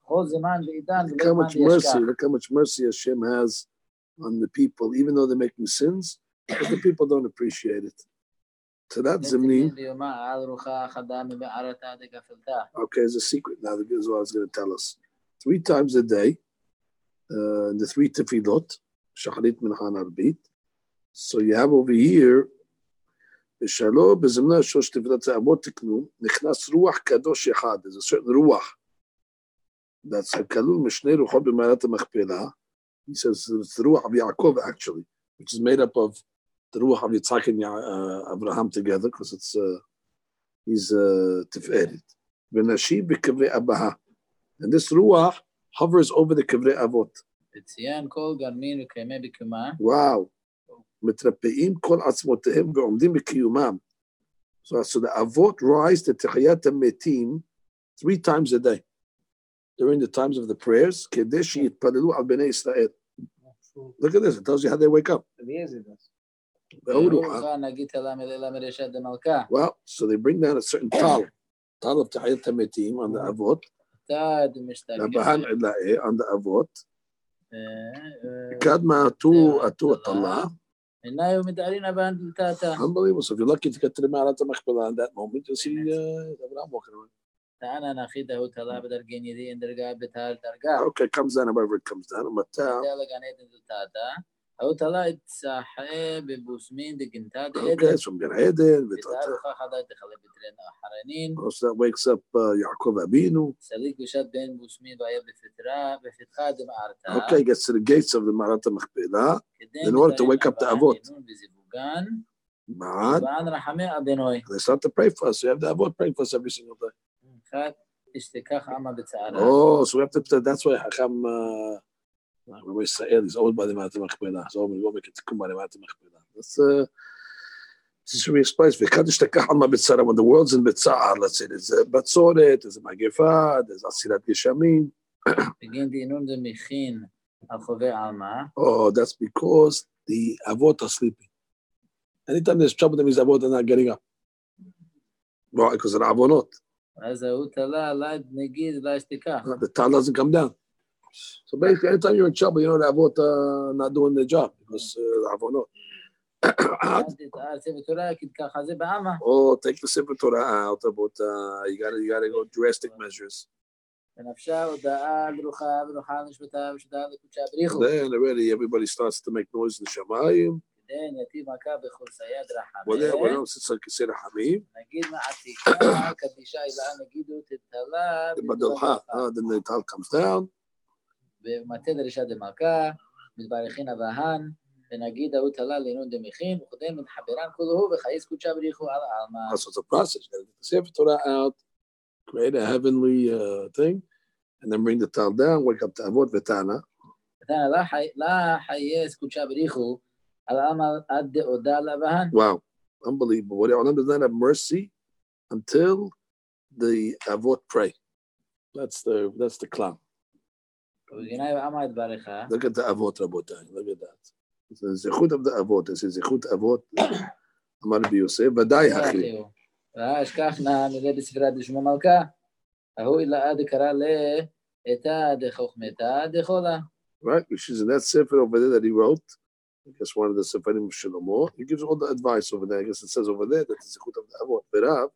כל זמן ועידן Look how ולא much זמן mercy, וישכח. look how much mercy Hashem has on the people, even though they're making sins, but the people don't appreciate it. So that's Zimni. ביומה על רוחה חדה ממערתה דגפלתה. Okay, there's a secret now the Gizwa is going to tell us. Three times a day, uh, in the three tefillot, Shacharit Mincha Arbit. So you have over here, בשלו בזמנה שלוש תפילת האבות תקנו, נכנס רוח קדוש אחד, there's a certain רוח. That's כלול משני רוחות במערת המכפלה. He says it's the רוח of Yaakov actually, which is made up of the ruach of Yitzhak and Ya- uh, Abraham together, because it's uh, he's uh, Tiferet. ונשי בקברי אבהה. And this ruach hovers over the קברי אבות. וציין כל גרמין וקיימי בקיומה, וואו. מתרפאים כל עצמותיהם ועומדים בקיומם. So, so the אבות rise to תחיית המתים three times a day. During the times of the prayers, כדי שיתפללו על בני ישראל. Look at this, it tells you how they wake up. Eliezer Well, so they bring down a certain tal, tal of Tahiyat Tametim on the Avot. On the Avot. Kadma tu atu atallah. Unbelievable. So if you're lucky to get to the Ma'arat HaMachpelah in that moment, you'll see uh, Abraham walking around. Okay, comes down, whatever it comes down. Hayot halayt. Okay, it's from Gan Okay, gets the gates of the Ma'arat HaMechpela. In order to wake up the Avot. They start to pray for us. We have the Avot praying for us every single day. Oh, so we have to, that's why Hakam, uh, Rabbi Israel is always by the Ma'at HaMachpelah. So we go make a tikkun by the Ma'at HaMachpelah. That's, uh, this should be explained. V'kadish tekach alma b'tzara. When the world's in b'tzar, let's say there's a batzoret, there's a magifa, there's a asirat geshamim. begin the inum de michin al alma. Oh, that's because the avot are sleeping. Anytime there's trouble, that means avot are not getting up. Well, because they're avonot. The tal doesn't come down. So basically, anytime you're in trouble, you know the avot uh, not doing their job because uh, avonot. oh, take the simple Torah out about uh, you gotta you gotta go drastic measures. Then already everybody starts to make noise in the Shemayim. ولا It's like a بدل ها then the tal comes down. ומטה דרישה דמלכה מתברכין אבהן ונגיד ההוא תלה לעינון דמכין וכדי מתחברן כולו וחייס קודשה בריחו על העלמא. Also, it's a process. You gotta get the Sefer Torah out, create a heavenly uh, thing, and then bring the tal down, wake up the avot v'tana. ותנא לה חי- לה חייס קודשה בריחו על העלמא עד דעודה לאבהן. Wow, unbelievable. What Olam does not have mercy until the avot pray. That's the that's the clown. ובגינאי ועמא יתברך Look at the avot, rabotai. Look at that. It's the zechut of the avot. It's the zechut avot. אמר רבי יוסף, ודאי הכי. ואשכח נא מזה בספרה דשמו מלכה. ההוא אלאה דקרא לאתה דחוכמתה דחולה. Right? Which is in that sefer over there that he wrote. I guess one of the sefarim of Shlomo. He gives all the advice over there. I guess it says over there that the zechut of the avot. Verav,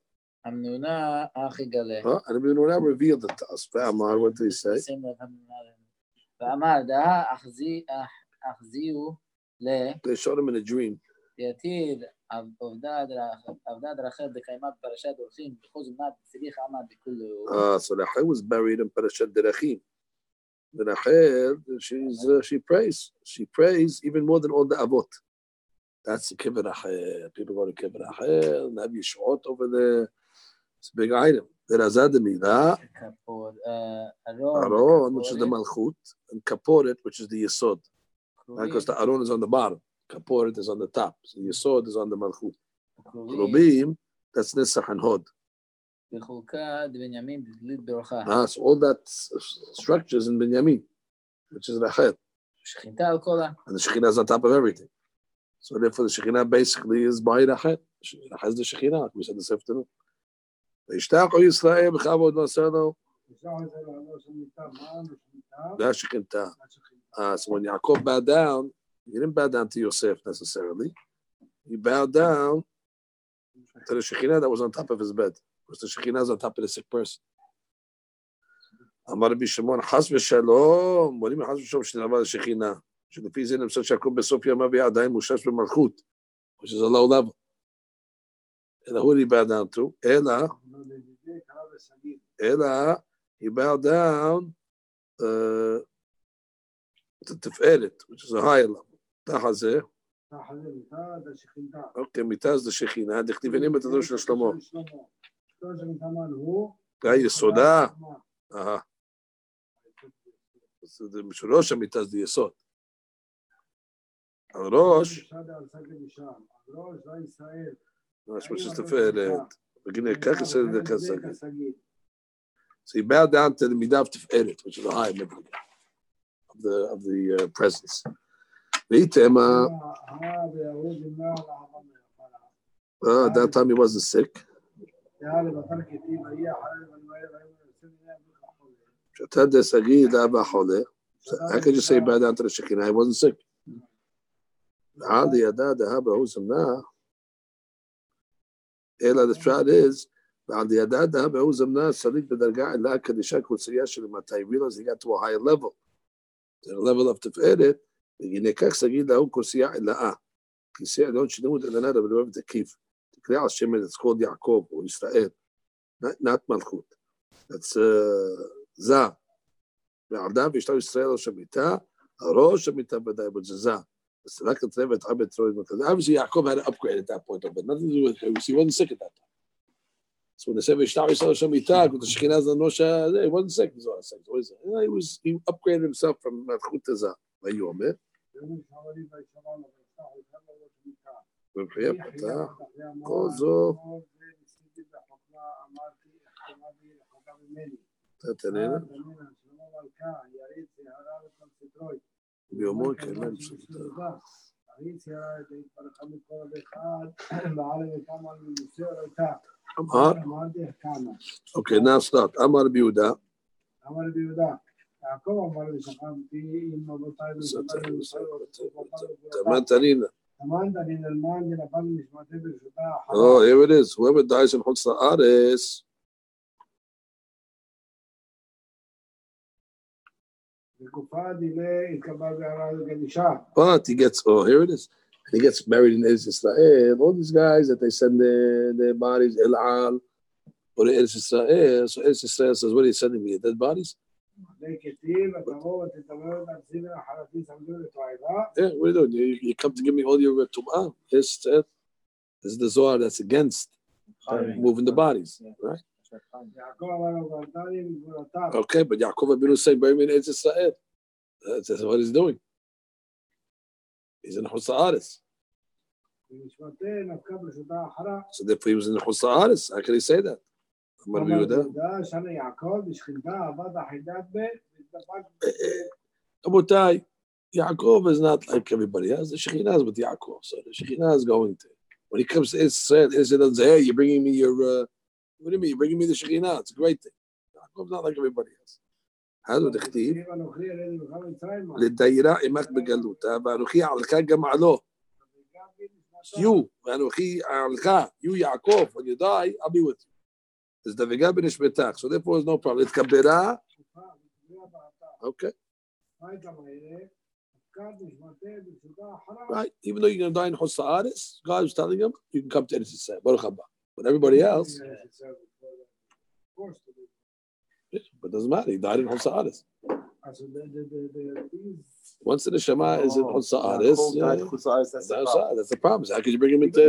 המנונה אח יגלה. huh? and Ibn Ulam revealed it to us. Ve'amar, what did he say? فأمر ده أخزي أخزيه ل They shot him in a dream. יתיר עבדד רחל בקיימת פרשת דרכים בחוז מנת בצליח עמד בכולו. אה, so Rachel was buried in פרשת דרכים. Rachel, she's, uh, she prays. She prays even more than all the Avot. That's the Kever People go to Kever Rachel, and have Yeshuot over there. It's a big item. Razad Midah, Aron, which is the Malchut, and Kaporet, which is the Yesod. Because the Aron is on the bottom, Kaporet is on the top, so Yesod is on the Malchut. Krubim, that's Netzach and Hod. Ah, so all that structures in Binyamin, which is Rachel. And the Shekhinah is on top of everything. So therefore, the Shekhinah basically is by Rachel. Rachel is the Shekhinah, we said this afternoon. וישתחו ישראל בכבוד ועשנו, זה השכינתה. Uh, so when Yaakov bowed down, he didn't bow down to Yosef necessarily. He bowed down to the Shekhinah that was on top of his bed. Because the Shekhinah is on top of the sick person. אמר רבי שמעון, חס ושלום, בונים חס ושלום שנלווה לשכינה, שלפי זה נמצא שיעקב בסוף ימיו יהיה עדיין מושש במלכות, which is a low level. אלא who did he bow down to? אלא, אלא, he bowed down uh, to תפארת, which is a higher level. תחת זה, אוקיי, מיטה זה שכינה, דכתיבנים את הדור של שלמה. זה יסודה, אהה. אז זה ראש המיטה זה יסוד. על ראש, ממש מה שתפארת. בגינה, ככה זה ככה. So he bowed down to the midah of Tiferet, which is a high level of the of the uh, presence. V'item, uh, uh, at that time he wasn't sick. שאתה דסגי לאבא חולה. So how could you say he bowed down to the Shekinah? He wasn't sick. אלא the shot is, ועל ידה דהבה הוא זמנה שריד בדרגה עילה קדישה קבוציה של מתי realized he got to a higher level. To the level of תפארת, והנה כך שגיד להוא כוסייה עילאה. כיסא עליון שינו את עליונה ולאוהב את הקיף. תקרא על שם it's called יעקב או ישראל. Not, not מלכות. That's uh, זה. ועבדה ואשתו ישראל ראש המיטה, ראש המיטה ודאי, but זה זה. אז רק הצוות עבד צרוid because obviously Yaakov had to upgrade at that point, but nothing to do with him. He wasn't sick at that time. So when they said Vishtar Yisrael Shem Yitak, with the Shekhinah Zanosha, he wasn't sick. He was sick. What is it? He was he upgraded himself from Malchut to Zah. Vayomer. ובחיי פתח, כל זו תתננה, ביומו יקיימם פשוטה. אמר, אוקיי, now start. אמר רבי יהודה, אמר רבי יהודה, יעקב אמר לי שכבתי עם אבותיי תמן תנינה. אמנת אני נלמן ונפל נשמתי ברשותה Oh, here it is. Whoever dies in Chutz La'aretz, But oh, he gets, oh, here it is. He gets married in Israel. All these guys that they send their, their bodies, El Al, or Israel. So Israel says, What are you sending me? Dead bodies? Yeah, what are you doing? You, you come to give me all your tum'ah. This is the Zohar that's against uh, moving the bodies, right? Okay, but Yaakov Abinu saying Bermin Eitz Israel. That's, that's what he's doing. He's in Husa'aris. So therefore he was in Husa'aris. How can he say that? Abutai, Yaakov is not like everybody else. The Shekhinah is with Yaakov. So the Shekhinah is going to. When he comes to Israel, Israel doesn't hey, you're bringing me your. Uh, what do you mean? You're bringing me the Shekhinah. It's a great thing. Yaakov's not like everybody else. هذا الكتيب כתיב אנוכי ירד ממך מצרימה. לדיירה עמך בגלותה, ואנוכי עלך גם עלו. You, ואנוכי עלך, you Yaakov, when you die, I'll be with you. It's דבגה בנשמתך, so therefore there's no problem. התקברה, okay, מה הייתה מהירה? הפקד נשמתי ברשותה אחרה. right. Even though you're going to die in Chutz La'aretz, God was telling him, you can come to Eretz Yisrael, Baruch haba. But everybody else, but doesn't matter. He died in Hosa'adis. Once the neshama is in Hosa'adis, that's, that's the problem. How could you bring him into?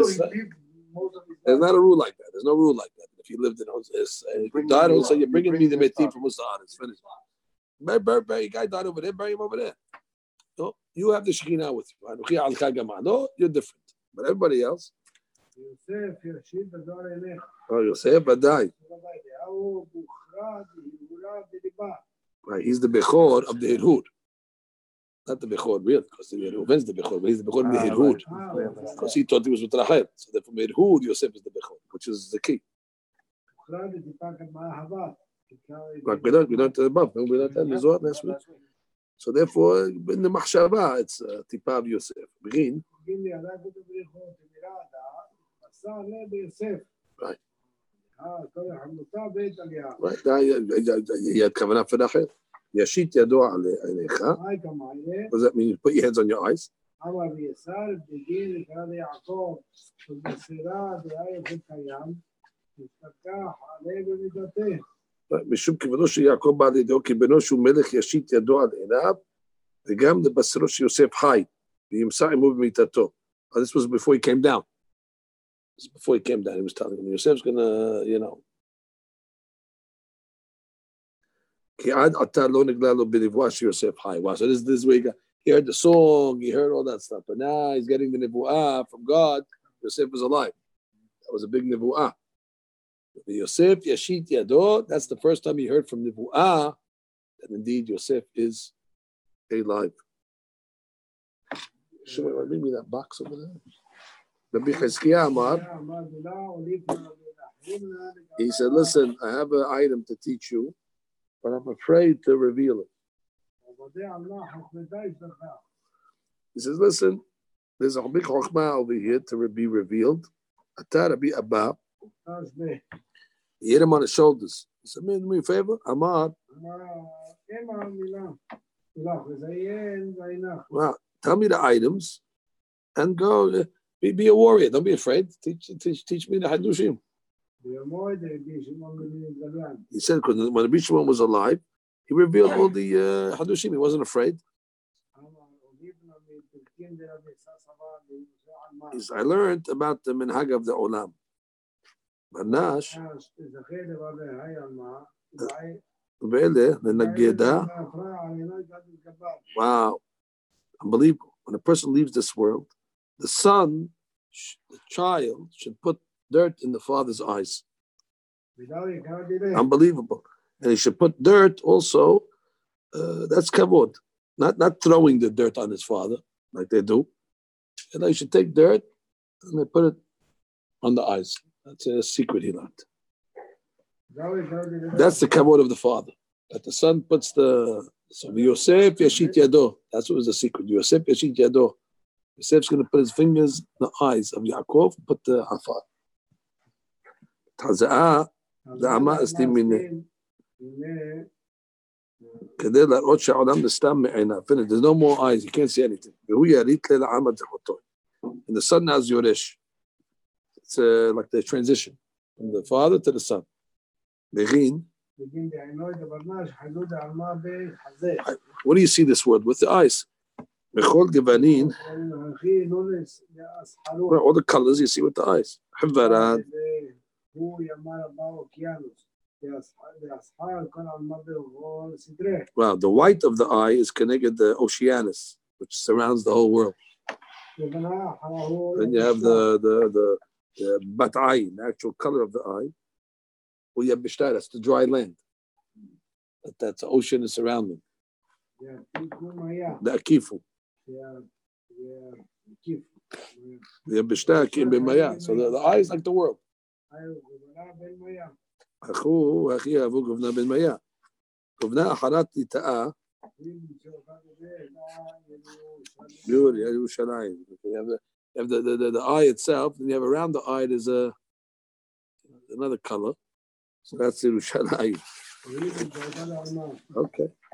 There's not a rule like that. There's no rule like that. If you lived in Hosa'adis, and you died in Hosa'adis, you're bringing me the metim from Hosa'adis. Finish. Bury. Guy died over there. Bury him over there. No, you have the Shekhinah with you. No, you're different. But everybody else. יוסף ישיב בדואר אליך. Oh, יוסף ודאי. Right, he's the Bechor of the Hirhur. Not the Bechor, real, because the Reuven is the Bechor, but he's the Bechor of the Hirhur. Ah, because he thought he was with Rahel. So therefore, Hirhur, Yosef is the Bechor, which is the key. Like we learned, we learned above, uh, we learned that Mizor last week. So therefore, in the Mahshaba, it's uh, Tipa Yosef. Begin. חוגים לי עליי כתוב בריחות, ומילה הדעת, עשה עליה ביוסף. Right. אה, כל החמותה בית עלייה. right? דה- he had kavanah for Rachel. ישית ידו עלי- עליך. מה הייתה מעלה? What does that mean? You put your hands on your eyes. אמר ויסר בגין לקרא ליעקב, ובמסירה דהיה יוסף קיים, נשתכח עליה במידתה. משום כבודו של יעקב בא לידיו, כי בנו שהוא מלך ישית ידו על עיניו, וגם לבשרו של יוסף חי, וימסר עמו במיתתו. Oh, This was before he came down. before he came down, he was telling him, Yosef's going to, you know. Yosef So this, this is where he, got, he heard the song, he heard all that stuff. But now he's getting the nivu'ah from God. Yosef was alive. That was a big nivu'ah. Yosef Yashit Yado, that's the first time he heard from nivu'ah that indeed Yosef is alive. Should I bring me that box over there? Rabbi Chizkiah Amar. He said, listen, I have an item to teach you, but I'm afraid to reveal it. He says, listen, there's a big chokmah over here to be revealed. Atar Abba. He hit him on the shoulders. He said, man, do me a favor. Amar. Well, tell me the items and go. Be, be a warrior. Don't be afraid. Teach, teach, teach me the Hadushim. He said, because when the Bishwan was alive, he revealed all the uh, Hadushim. He wasn't afraid. I learned about the minhag of the olam. Manash, uh, the Wow, unbelievable. When a person leaves this world, the sun the child should put dirt in the father's eyes. Unbelievable. And he should put dirt also, uh, that's kavod. Not, not throwing the dirt on his father like they do. And they should take dirt and they put it on the eyes. That's a secret he learned. That's the kavod of the father. That the son puts the so Yosef Yashit Yado. That's what was the secret. Yosef Yashit Yado. Yosef's going to put his fingers in the eyes of Yaakov, put the afar. Taza'ah, the Amma Astim Mineh. כדי להראות שהעולם נסתם מעיניו. There's no more eyes, you can't see anything. והוא יריט לעם הדחותו. And the son now is Yoresh. It's uh, like the transition from the father to the son. Megin. What do you see this word? With the eyes. Mechol Gevanin. All the colors you see with the eyes. Well, the white of the eye is connected to the Oceanus, which surrounds the whole world. Then you have the the the, the bat'ayin, the actual color of the eye. Well, you have bishtar, that's the dry land. That, that's the ocean is surrounding. The akifu. The bishtar came b'maya. So the, the eye is like the world. אחו, אחי אהבו גובנה בן מיה. גובנה אחרת ליטאה, Beauty, Yerushalayim. You have, the, you have the, the, the, the eye itself, and you have around the eye there's a another color. So that's Yerushalayim. Okay.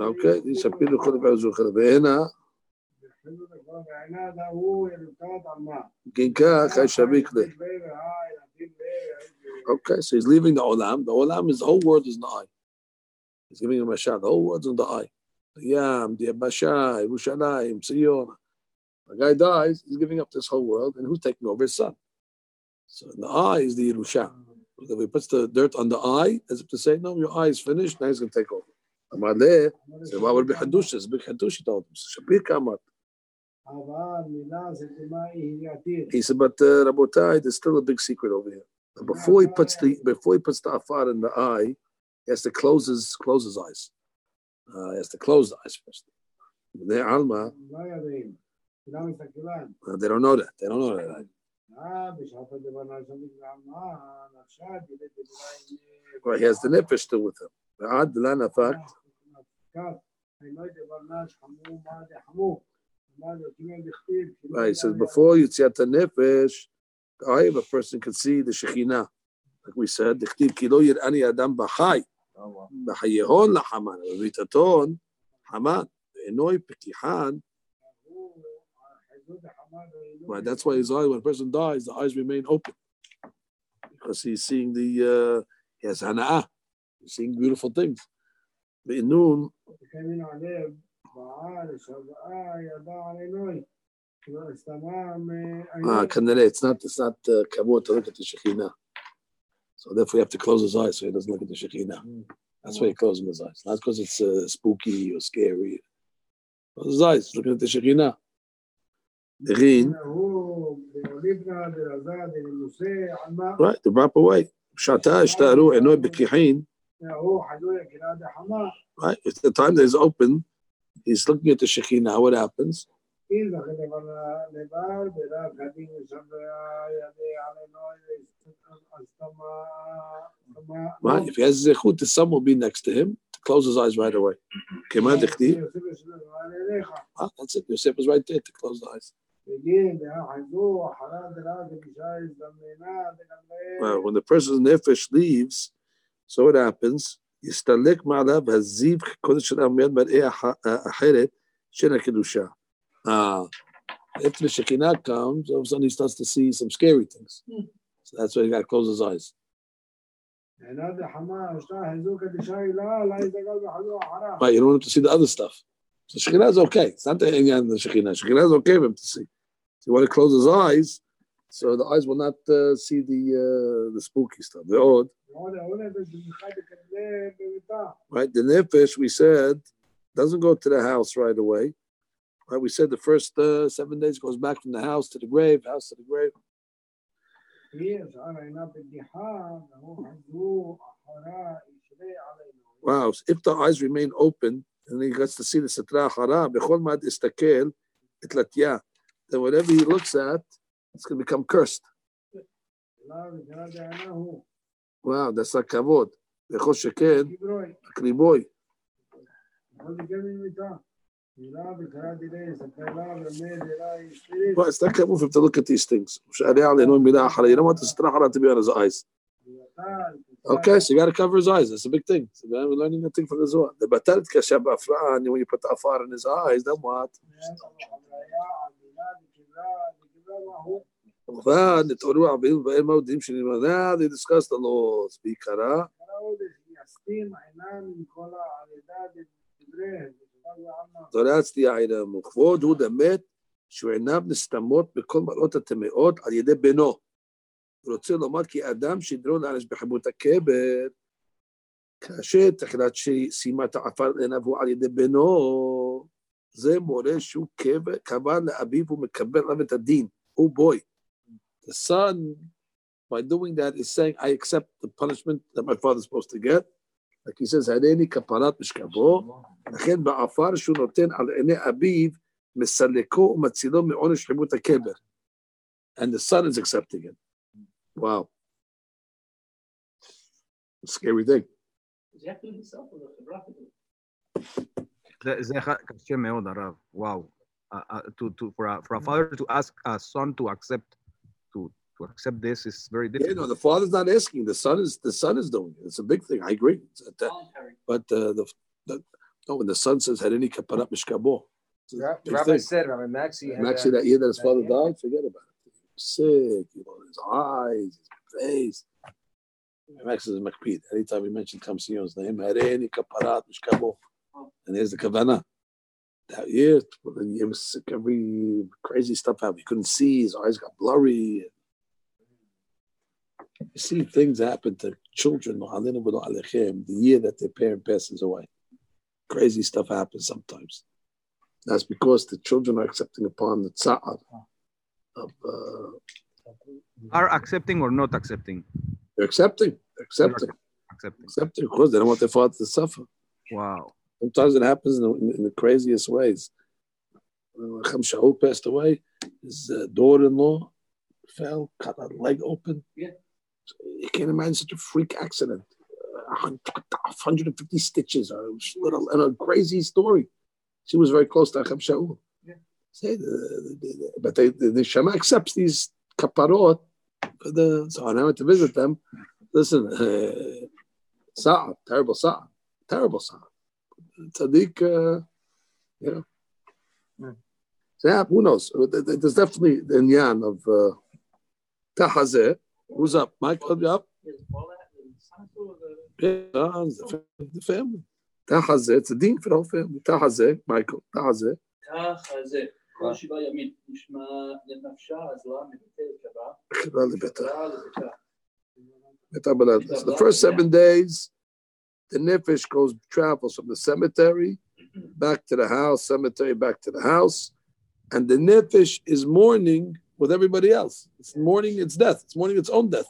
اوكي دي شابين الخلق على زوج الخلق هنا Ginkak Hashabikle. Okay, so he's leaving the Olam. The Olam is the whole world is in the eye. He's giving him a shot. The whole world's in the eye. Yam, the Abasha, Yerushalayim, Sion. The guy dies, he's giving up this whole world, and who's taking over his son? So the eye is the Yerusha. He puts the dirt on the eye as if to say, No, your eye is finished, now he's going to take over. So why would be a big Hadush, he told him. So Shapir Kamat. He said, but uh, Rabotai, there's still a big secret over here. Before he puts the before he puts the afar in the eye, he has to close his close his eyes. Uh, he has to close the eyes first. They alma. Uh, they don't know that. They don't know that. Right, he has the nefesh still with him. Right, so before Yitziat Nefesh, the eye of a person can see the Shekhinah. Like we said, דכתיב כי לא יראני אדם בחי, בחייהון לחמן, ובביטתון חמן, ועינוי פקיחן. Right, that's why his eye, when a person dies, the eyes remain open because he's seeing the, uh, he has hana'ah, he's seeing beautiful things. But in noon, Ah, it's not, it's not uh, to look at the Shekhinah. So therefore, he have to close his eyes so he doesn't look at the Shekhinah. That's why he closes his eyes. Not because it's uh, spooky or scary. Close his eyes, looking at the Shekhinah. Rin. Right, to mop away. Shata ishtaru enoy bekihin. Right, if the time that is open, he's looking at the Shekhinah, what happens? Right, if he has zechut, the sun will be next to him to close his eyes right away. Ah, that's it. Yosef is right there to close the eyes. Well, when the person's nefesh leaves, so what happens? יסתלק מעליו הזיו קודש של המייד מראה אחרת של הקדושה. Uh, After the Shekinah comes, all of a sudden he starts to see some scary things. So that's why he got to close his eyes. Right, you don't want him to see the other stuff. So Shekinah is okay. It's not the Inyan the Shekinah. Shekinah is okay for him to see. You want to close his eyes, so the eyes will not uh, see the uh, the spooky stuff. The odd. Right, the nefesh we said doesn't go to the house right away. Right, we said the first uh, seven days goes back from the house to the grave, house to the grave. Wow, so if the eyes remain open and he gets to see the sitra hara, bechol mad istakel itlatya, then whatever he looks at, it's going to become cursed. Wow, that's like kavod. Bechol sheken, akriboy. Well, it's not him to look at these things. You don't want the sitra hara to be on his eyes. Okay, so you got to cover his eyes. That's a big thing. So we're learning a thing from the Zohar. The batalit kasha ba'afra'an, when you put the afar in his eyes, then what? כמובן, נתעוררו עמים ובהם מהודים שנמנע, they discussed the לא laws בעיקרה. דורי עינם, וכבוד הוא דמת שהוא עיניו נסתמות בכל מראות הטמאות על ידי בנו. הוא רוצה לומר כי אדם שידרו לאנש בחמות הכבר, כאשר תחילת שסיימה את העפר עיניו הוא על ידי בנו, זה מורה שהוא קבע לאביו ומקבל עליו את הדין. Oh boy. The son, by doing that, is saying, I accept the punishment that my father is supposed to get. Like he says, הריני כפרת משכבו, לכן בעפר שהוא נותן על עיני אביו, מסלקו ומצילו מעונש חיבות הקבר. And the son is accepting it. Wow. Scary thing. זה, זה קשה מאוד, הרב. וואו. Uh, uh, to, to, for, a, for a father to ask a son to accept to, to accept this is very difficult. Yeah, no, the father's not asking. The son is the son is doing it. It's a big thing. I agree. That, but uh, the, the no, when the son says "Harini kaparat mishkabo," The rabbi said, Rabbi Maxi, had Maxie that year that his father died, forget about it. He was sick, you know, his eyes, his face. Max is a makpid. Anytime we mention Kamsion's name, Harini kaparat mishkabo, and here's the kavana. That year, when he was sick, every crazy stuff happened. He couldn't see. His eyes got blurry. You see things happen to children the year that their parent passes away. Crazy stuff happens sometimes. That's because the children are accepting upon the tza'ar of uh, Are accepting or not accepting? they're accepting, they're accepting, Accepting. accepting because they don't want their father to suffer. Wow. Sometimes it happens in the, in the craziest ways. When Chaim Shaul passed away, his uh, daughter-in-law fell, cut her leg open. Yeah. You can't imagine such a freak accident. Uh, 150 stitches, a little, and a crazy story. She was very close to Chaim Shaul. Yeah. Say but they, the, the Shema accepts these kaparot. For the, so I went to visit them, listen, uh, Sa'ad, terrible Sa'ad, terrible Sa'ad Tzaddik, uh, you know. Hmm. So yeah, who knows? There's definitely the inyan of uh, Tahazeh. Who's up? Michael, you up? Yeah, the the family. Tahazeh, it's a dean for the whole family. Tahazeh, Michael, Tahazeh. הזה, כל שבעה ימים נשמע לנפשה הזוהה מבטל קבע, קרא לביתה. קרא לביתה. ביתה בלד. So the first seven days, the nefesh goes travels from the cemetery mm-hmm. back to the house, cemetery back to the house, and the nefesh is mourning with everybody else. It's mourning its death. It's mourning its own death.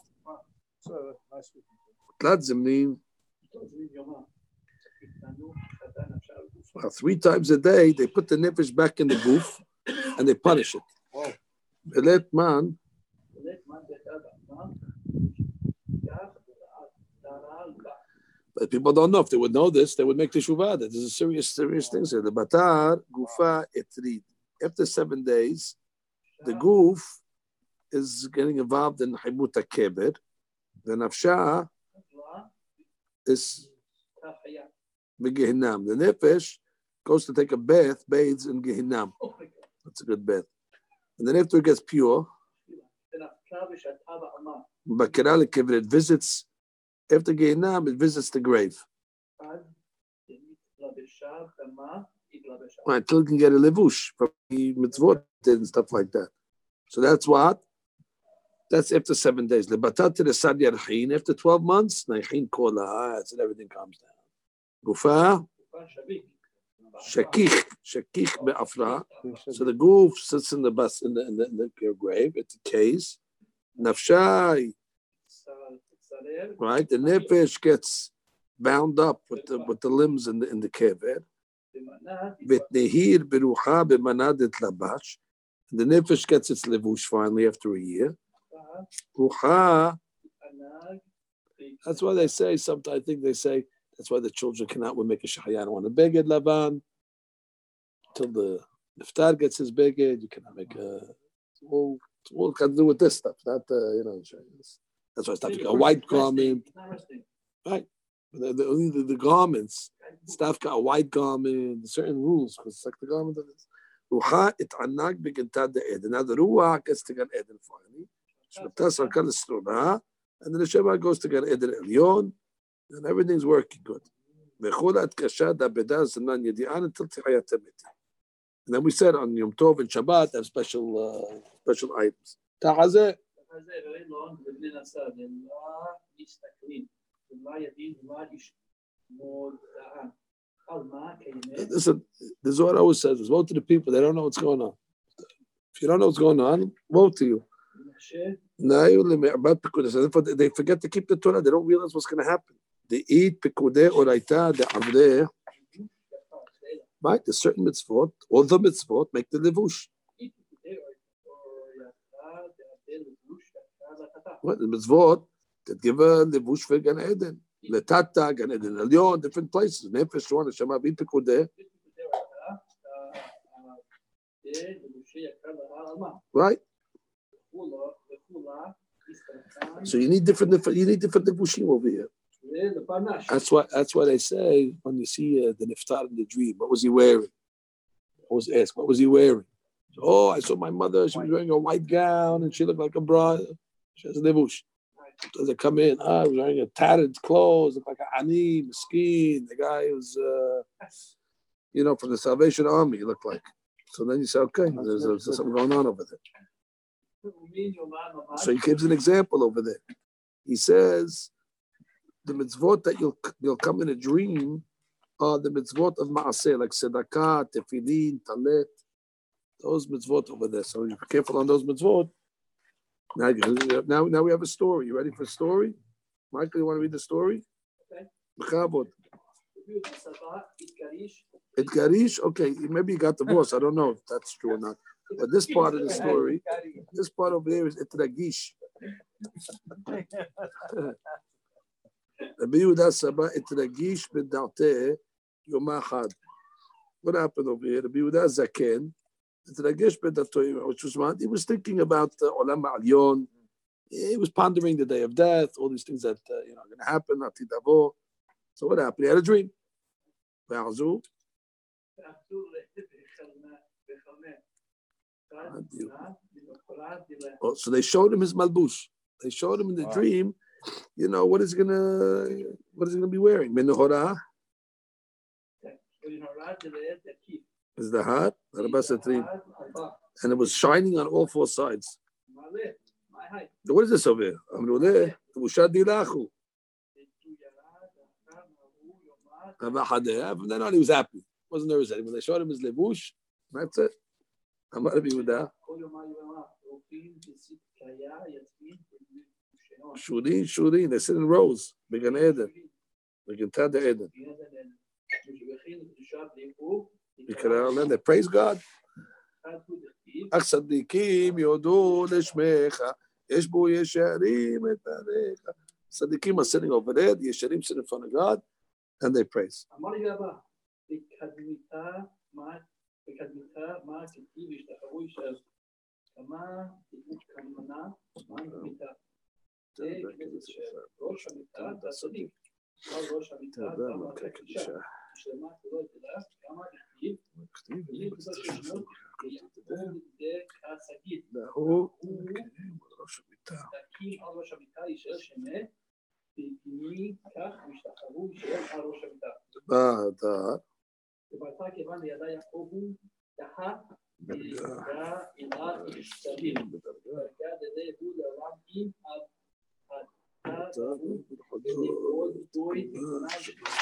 Well, three times a day they put the nefesh back in the goof and they punish it. Wow. man But people don't know. If they would know this, they would make teshuvah. That there's serious, serious thing here. The batar gufa etrid. After seven days, the goof is getting involved in haibuta keber. The nafsha is megehinam. The nefesh goes to take a bath, bathes in gehinam. That's a good bath. And then after it gets pure, Bakirali Kivrit visits after Geinam, it visits the grave. Right, till can get a levush from the mitzvot and stuff like that. So that's what? That's after seven days. After 12 months, that's and everything comes down. Gufa, shakich, shakich be'afra. So the goof sits in the bus in the, in the, in the grave, it's a case. Nafshai, right? The nefesh gets bound up with the with the limbs in the in the kever. And the nefesh gets its levush finally after a year. Ruha. That's why they say sometimes. I think they say that's why the children cannot make a shahayan on a beged laban till the iftar gets his beged. You cannot make a all all got to do with this stuff, not uh, you know. Chinese. That's why stuff. A white garment. Interesting. The, the, only the, the garments, got a white garment, certain rules, because it's like the garment of this. Ruha it anak begintad the Eden. Now the Ruach gets to Gan Eden finally. Shmatas Arkan Estrona, and then the Shema goes to Gan Eden Elyon, and everything's working good. Mechulat Kashad Abedah Zanan Yedi'an until Hamiti. And then we said on Yom Tov and Shabbat, have special, uh, special items. Ta'azeh, זה very long בבני נצר, הם לא מסתכלים, הם לא יודעים מה ישמור דעה. על מה קיימת, listen, the Zohar always says, vote to the people, they don't know what's going on. If you don't know what's going on, vote to you. משה, Now you limit about pekudah. So therefore they forget to keep the Torah. They don't realize what's going to happen. They eat pekudeh or aita the avdeh. Right, there's certain mitzvot. All the mitzvot make the levush. What the mitzvot that give a levush for Gan Eden, letata Gan Eden Elyon, different places. Nefesh one Shema eat pekudeh. Right. So you need different, different you need different levushim over here. That's why that's why they say when you see uh, the niftar in the dream, what was he wearing? I was asked, what was he wearing? Oh, I saw my mother. She was wearing a white gown and she looked like a bride. She has levush. So they come in, ah, he was wearing a tattered clothes, looked like an ani, miskin. The guy was, uh, you know, from the Salvation Army. He looked like. So then you say, okay, there's, there's something going on over there. So he gives an example over there. He says the mitzvot that you'll you'll come in a dream are the mitzvot of maaseh, like tzedakah, tefillin, talet, those mitzvot over there. So you be careful on those mitzvot. Now, now, now we have a story. You ready for a story? Michael, you want to read the story? Okay. Bechavod. It Garish, okay, maybe he got divorced. I don't know if that's true or not. But this part of the story, this part over there is Itragish. Rabbi Yehuda Saba Itragish b'da'teh yom achad. What happened over here? Rabbi Yehuda Zaken, which was what? He was thinking about uh, Olam Alyon. He was pondering the day of death, all these things that uh, you know are going to happen, Atidavo. So what happened? He had a dream. Oh, so they showed him his malbush. They showed him in the Wow. dream, you know, what is gonna what is he gonna be wearing? Menuhora is the hat, and it was shining on all four sides. What is this over here? Amruleh, Mushad Dilachu. Then on, he was happy. Wasn't nervous anymore. They showed him his lebush. That's it. Amar Rabbi Yehuda. Shurin, Shurin. They sit in rows. Began Eden. Began the Eden. They praise God. אך צדיקים יודו לשמך, יש בו ישרים את עליך. Tzaddikim are sitting over there, the Yesharim sit in front of God, and they praise. אמר לי הבא, בקדמיתה, מה, בקדמיתה, מה כתיב השתחוו ישראל? כמה כמנה, מה בקדמיתה? זה כנסת של ראש המיטה והצדיק. על ראש המיטה, גם הקדשה. שלמה כולו תדע, כמה ده هو ده ده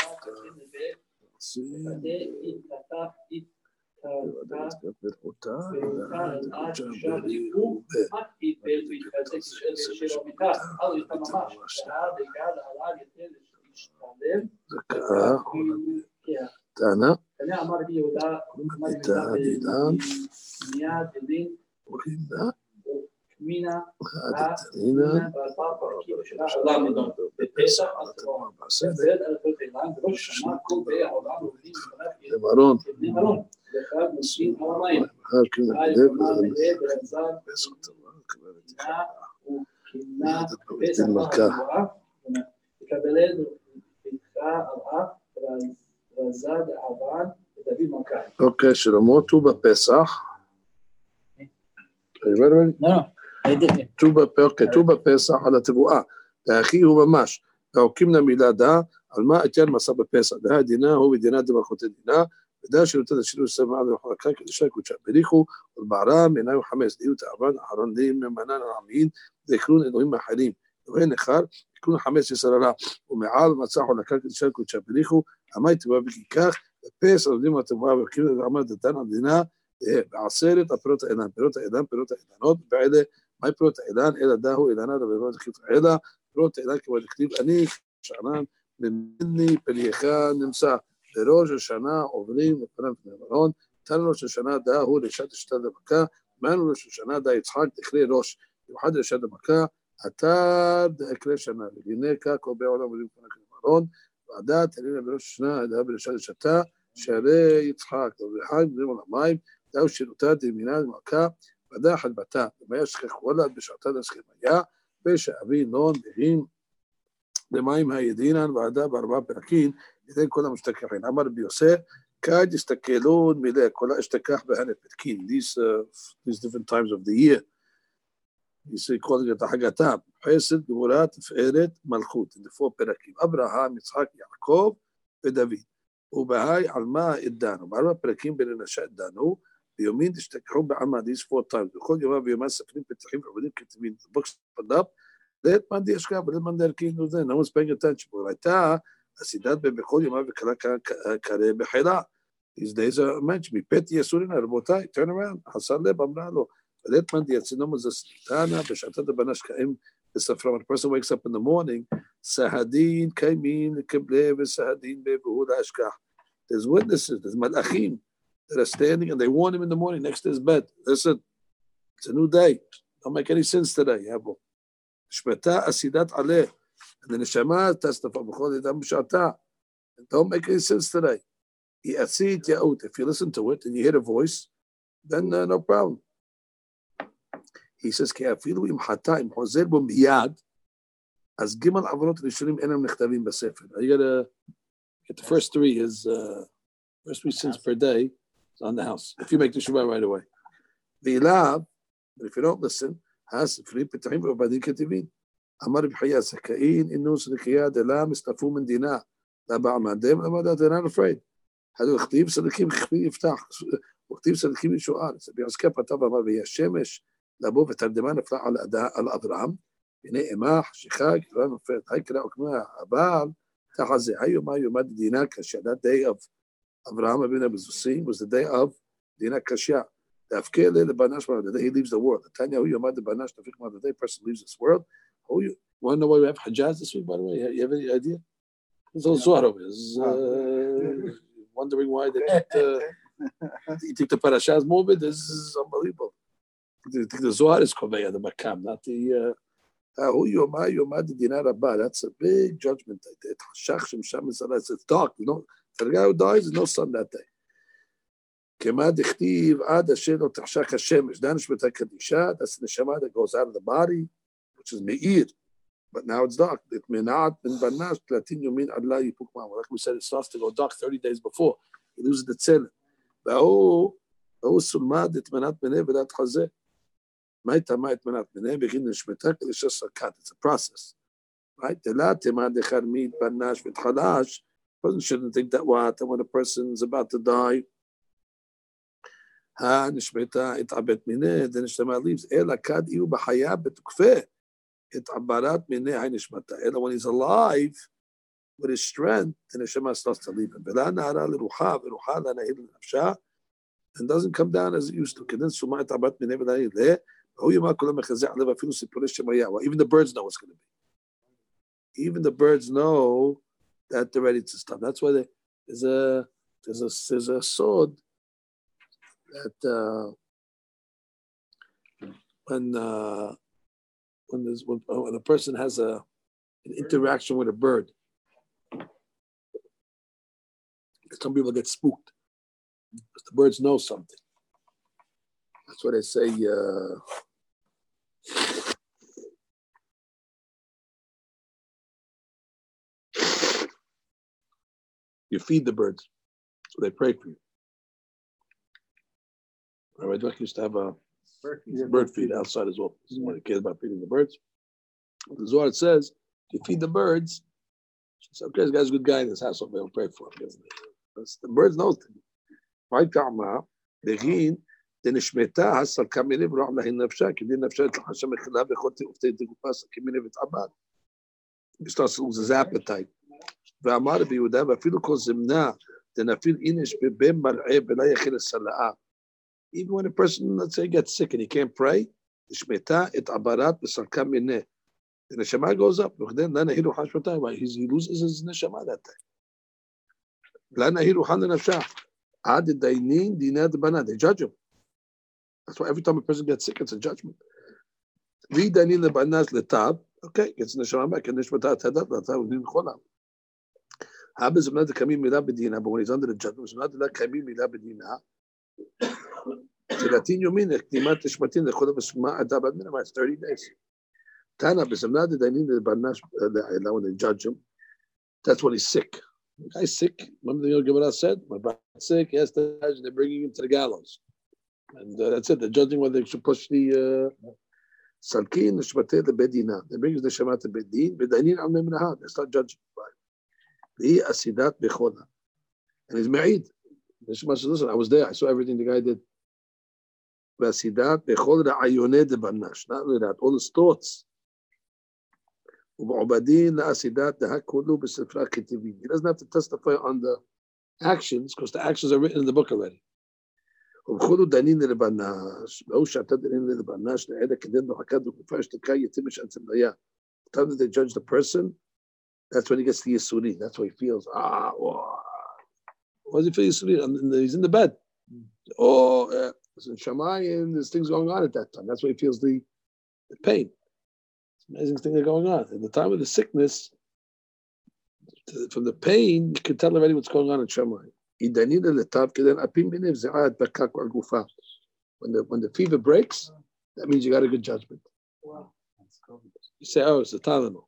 بدرجة ויעקב דקסגית. הוא תקים על ראש המיטה, יישאר שמת, ויגמי כך וישתחררו, יישאר על ראש המיטה. בעדה ובעתה כיוון לידה יעקב הוא דחה, וידע אלה משתלים. וידע ידי הוא לעולם עם אתה הוא ונפרוד גוי תמונה ושמחה תשים לבית ודא יתפתח יתפתח טענה אמר רבי יהודה, אמר רבי יהודה עידן מיד דין וחינה מינה עדתינה בפסח אז בסדר אלפות אילן בראש השנה כל באי העולם עובדים לפניו למרון כבני מרון ואחד נוסעים על המים חלקים חי לדב ומה מלא ברזל קינה וקינה פסח הגבוהה וקבלנו בתך על אף רזה דעבן ותביא מכה אוקיי, שלמה ט"ו בפסח. Are you ready, ready? No, I did. ט"ו בפ- אוקיי, ט"ו בפסח על התבואה. והאחי הוא ממש. והעוקים למילה דה, על מה אתן מסע בפסח. דה דינה הוא ודינה דמלכותי דינה, ודה שנותן לשינוי סבב עד למחלקה כדי שקודשה בריחו, ולבערה מעיניו חמש, דהיו תאבן אחרון דהים ממנן העמין, ויקרון אלוהים אחרים. אלוהי נכר, יקרון חמש יסררה, ומעל מצא חולקה כדי שקודשה בריחו, עמי תבואה וכיכך, ופס עובדים התבואה וכאילו עמד דתן המדינה, אה, בעשרת הפירות האילן, פירות האילן, פירות האילנות, ואלה מהי פרוט עילן, אלא דהו אילנה דבבות אלא פרוט עילן כמו דכתיב אני, שענן, ממני פנייך נמצא. לראש השנה עוברים לפניו פני מרון, תן ראש השנה דהו לשעת השתה דמכה, מענו ראש השנה דה יצחק תכלי ראש, במיוחד לשעת דמכה, אתה דאקלי שנה, והנה ככה בעולם עולים לפניו מרון, ועדת אלינה בראש השנה, אלא בלשעת השתה, שערי יצחק, ורחיים בני עולמיים, דהו שירותה דמינה דמכה, ודע חלבתה, ומה ישכח וולד בשעתה דשכם היה, ושאבי נון בהים למים הידינן ועדה בארבעה פרקים, ידי כל המשתכחים. אמר רבי יוסף, כד יסתכלון מילי, כל האשתכח בהנה פתקין, these, uh, these different times of the year. He's calling it החגתם, חסד, גבורה, תפארת, מלכות, in the four פרקים. אברהם, יצחק, יעקב ודוד. ובהאי על מה דנו, בארבע פרקים בלנשה דנו, ביומין תשתכחו בעלמא, these four times, בכל יומה ויומה ספרים פתחים ועובדים כתבים, the books put up, let man די השקעה ולת man די ערכין וזה, no one's paying attention, אבל הייתה הסידת בכל יומה וקרא קרא בחילה. These days are mentioned, מפת יסורין, רבותיי, turn around, חסר לב, אמרה לו, ולת man די יצינום זה סטנה, בשעתה דבנה שקעים בספרם, a person wakes up in the morning, סהדין קיימים לקבלה וסהדין בבהוד ההשכח. There's witnesses, there's מלאכים, that are standing and they warn him in the morning next to his bed. Listen, it's a new day. Don't make any sense today. Yabo. Shmeta asidat aleh. And the neshama testified b'chol yidam b'shata. Don't make any sense today. Yatzit yaut. If you listen to it and you hear a voice, then uh, no problem. He says, כי אפילו אם חטא, אם חוזר בו מיד, אז ג' עוונות ראשונים אינם נכתבים בספר. I gotta get the first three is uh, first three sins per day is on the house. If you make the Shema right away. ואליו, but if you don't listen, הספרים פתחים ועובדים כתיבים. אמר רבי חייא, זכאין אינוס נקייה דלה מסתפו מדינה. לבעל מהדם למדע they're not afraid. הלוא הכתיב סדקים כפי יפתח, וכתיב סדקים ישועה. רבי עסקה פתח ואמר ויהיה שמש, לבוא ותרדמה נפלה על, אד- על אברהם, הנה אימה חשיכה, גברה נופלת. היי קרא וכמה הבעל, תחת זה, היו מה יומא דינה קשה, that day Abraham Avinu Abuzusim was the day of Dina Kashya. Dafke le banash the day he leaves the world. The Tanya hu yomad banash tafik the day person leaves this world. Who you want to know why we have Hajjaz this week, by the way? You have any idea? It's all of is uh, wondering why they didn't, uh, you think the parasha is morbid? This is unbelievable. You think the Zohar is Koveya, the Makam, not the uh, who yomad yomad Dina Rabbah. That's a big judgment. It's dark. You know, for the guy who dies, there's no sun that day. כמה דכתיב עד אשר לא תחשך השמש, דן שבתה קדישה, that's the neshama that goes out of the body, which is me'ir. But now it's dark. It may not been banash platin yumin adla yipuk Like we said, it starts to go dark 30 days before. He loses the tzel. והוא, הוא סולמד את מנת מנה ודת חזה. מה יטמע את מנת מנה? בגין נשמתה כדי שסרקת. It's a process. Right? דלה תימא דחרמית בנש ותחלש. Person shouldn't think that what, when a person is about to die, הנשמתה התעבט מיניה, the נשמה leaves, אלא כד יהיו בחיה בתוקפה. התעברת מיניה הנשמתה. אלא when he's alive, with his strength, the neshama starts to leave him. ולא נערה לרוחה, ורוחה לנהל לנפשה, and doesn't come down as it used to. כדין סומה התעבט מיניה ונהל לה, והוא יאמר כל המחזה עליו אפילו סיפורי שמעיה. Even the birds know what's going to be. Even the birds know that they're ready to stop. That's why there's a there's a there's a sword that uh, when uh, when there's when, when a person has a an interaction with a bird, some people get spooked because the birds know something. That's why they say. Uh, you feed the birds, so they pray for you. Rabbi Dweck used to have a bird feed, bird feed outside as well. This is one of the kids about feeding the birds. The Zohar says, you feed the birds, so okay, this guy's a good guy in this house, so they'll pray for him. The birds know things. Right, Kama, Begin, דנשמתה הסלקה מיני ולא להן נפשה, כי דין נפשה את לחשה מחילה וכל תאופתי דגופה סלקה מיני ותעבד. He starts to lose his appetite. ואמר ביהודה, ואפילו כל זמנה, דנפיל אינש בבן מלעה ולא יחיל הסלעה even when a person, let's say, gets sick and he can't pray, Shmeta et abarat b'sarka mineh. The neshama goes up. Then hiru hashmatai. He loses his neshama that day. Lana hiru han nefsha. Ad dainin dinad bana. They judge him. That's why every time a person gets sick, it's a judgment. Vi dainin lebanas letab. Okay, gets neshama back and neshmata tadat letab din cholam. Habes zimnad kamim milah bedina. But when he's under the judgment, zimnad kamim milah bedina. Telatin Yomin, Ktimat Ishmatin, the Chodev Sma Adab Admin, it's 30 days. Tana, Besamna, the Dainin, the Barnash, when they judge him, that's when he's sick. The guy's sick. Remember the Gemara said, my brother's sick, yes, they're bringing him to the gallows. And uh, that's it, they're judging whether they should push the. Uh, Salkin, Nishmateh, the Bedina. They bring the Shemat to Bedin, Bedainin al. They start judging. The Asidat Bechola. And he's married. Listen, I was there. I saw everything the guy did. והסידת בכל רעיוני דבנש, not only that, all his thoughts. ובעובדין להסידת דהכולו בספרה כתיבים. He doesn't have to testify on the actions, because the actions are written in the book already. ובכולו דנין לבנש, והוא שעתה דנין לבנש, לעדה כדין בחקת וקופה אשתקה יתים שעצם דיה. The time that they judge the person, that's when he gets the Yisuri. That's why he feels, ah, wow. Why does he feel Yisuri? He's in the bed. Oh, uh, in Shemayim, there's things going on at that time. That's why he feels the, the pain. It's amazing things are going on. At the time of the sickness, from the pain, you can tell already what's going on in Shemayim. When the when the fever breaks, that means you got a good judgment. You say, oh, it's the Tylenol.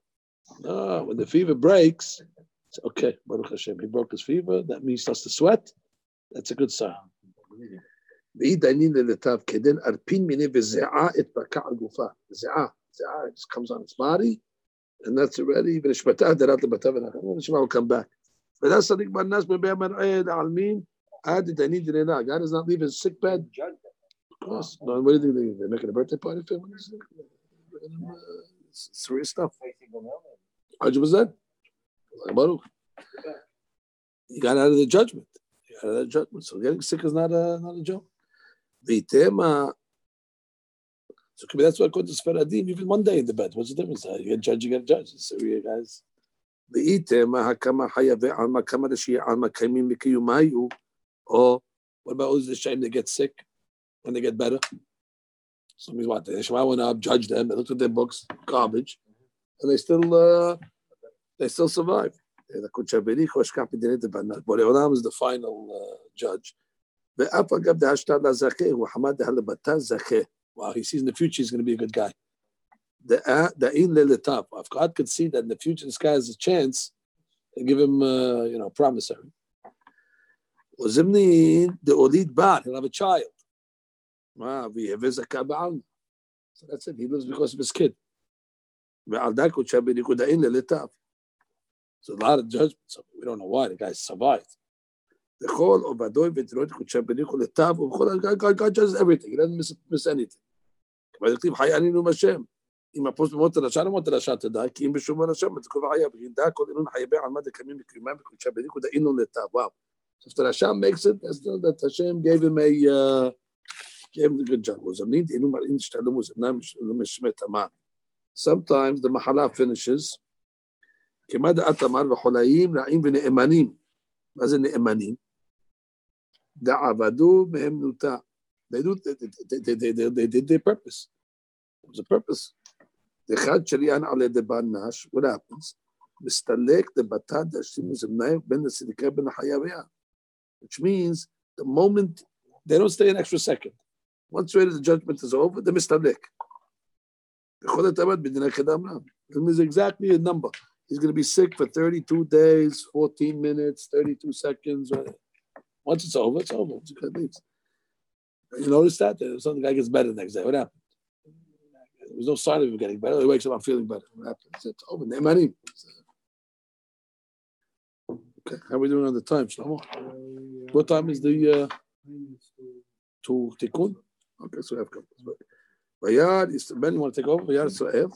No, when the fever breaks, it's okay, Baruch Hashem, he broke his fever. That means he starts to sweat. That's a good sign. It comes on its body, and that's already. will come back. God does not leave his sick bed. Of course. No, what do you think? They're making a birthday party for him? Serious stuff. 100%. Baruch. He got out of the judgment. He got out of the judgment. So getting sick is not a, not a joke. Vitema. So that's why according to Sfaradim, even one day in the bed, what's the difference? You get judge, you get judge. So you guys. ואיתמה הקמה חיה ועלמא כמה לשיהיה עלמא קיימים מקיומיו, or what about those shame they get sick when they get better? So means what? The Shema went up, judged them, they looked at their books, garbage, and they still uh, they still survive. Borei Olam is the final uh, judge. Wow, he sees in the future he's going to be a good guy. Uh, if God could see that in the future this guy has a chance, give him, uh, you know, promissory. The olid bar, he'll have a child. So that's it. He lives because of his kid. So a lot of judgments. We don't know why the guy survived. God, God judges everything. He doesn't miss, miss anything. אם הפוסט במות הרשע לא מות הרשע תדע, כי אם בשום הרשע מתקוב חיה, וידע כל אינון חיה בעל מד הקמים בקיומם וקודשה בניקוד האינון לטב. וואו. So if the Rasha makes it, that's not that Hashem gave him a uh, gave him a good job. Was need inu marin shtalu was nam mishmet aman. Sometimes the mahala finishes. כמד התמר וחולאים רעים ונאמנים. מה זה נאמנים? דעבדו מהם נוטה. They, do, they, they, they, they, they did their purpose. It was a purpose. אחד שריין על ידי בנש, what happens? מסתלק דבתת דשים זמניים בין הסדיקה בין החייביה. Which means the moment, they don't stay an extra second. Once ready, the judgment is over, they מסתלק. It means exactly a number. He's going to be sick for 32 days, 14 minutes, 32 seconds. Once it's over, it's over. It's you notice that? Something guy gets better the next day. What happened? There was no sign of him getting better. He wakes up, I'm feeling better. What happens? It's over. Okay, how are we doing on the time, Shlomo? What time is the uh, to tikkun? Okay, so we have couple. Vayad, is Ben, you want to take over? Vayad Israel.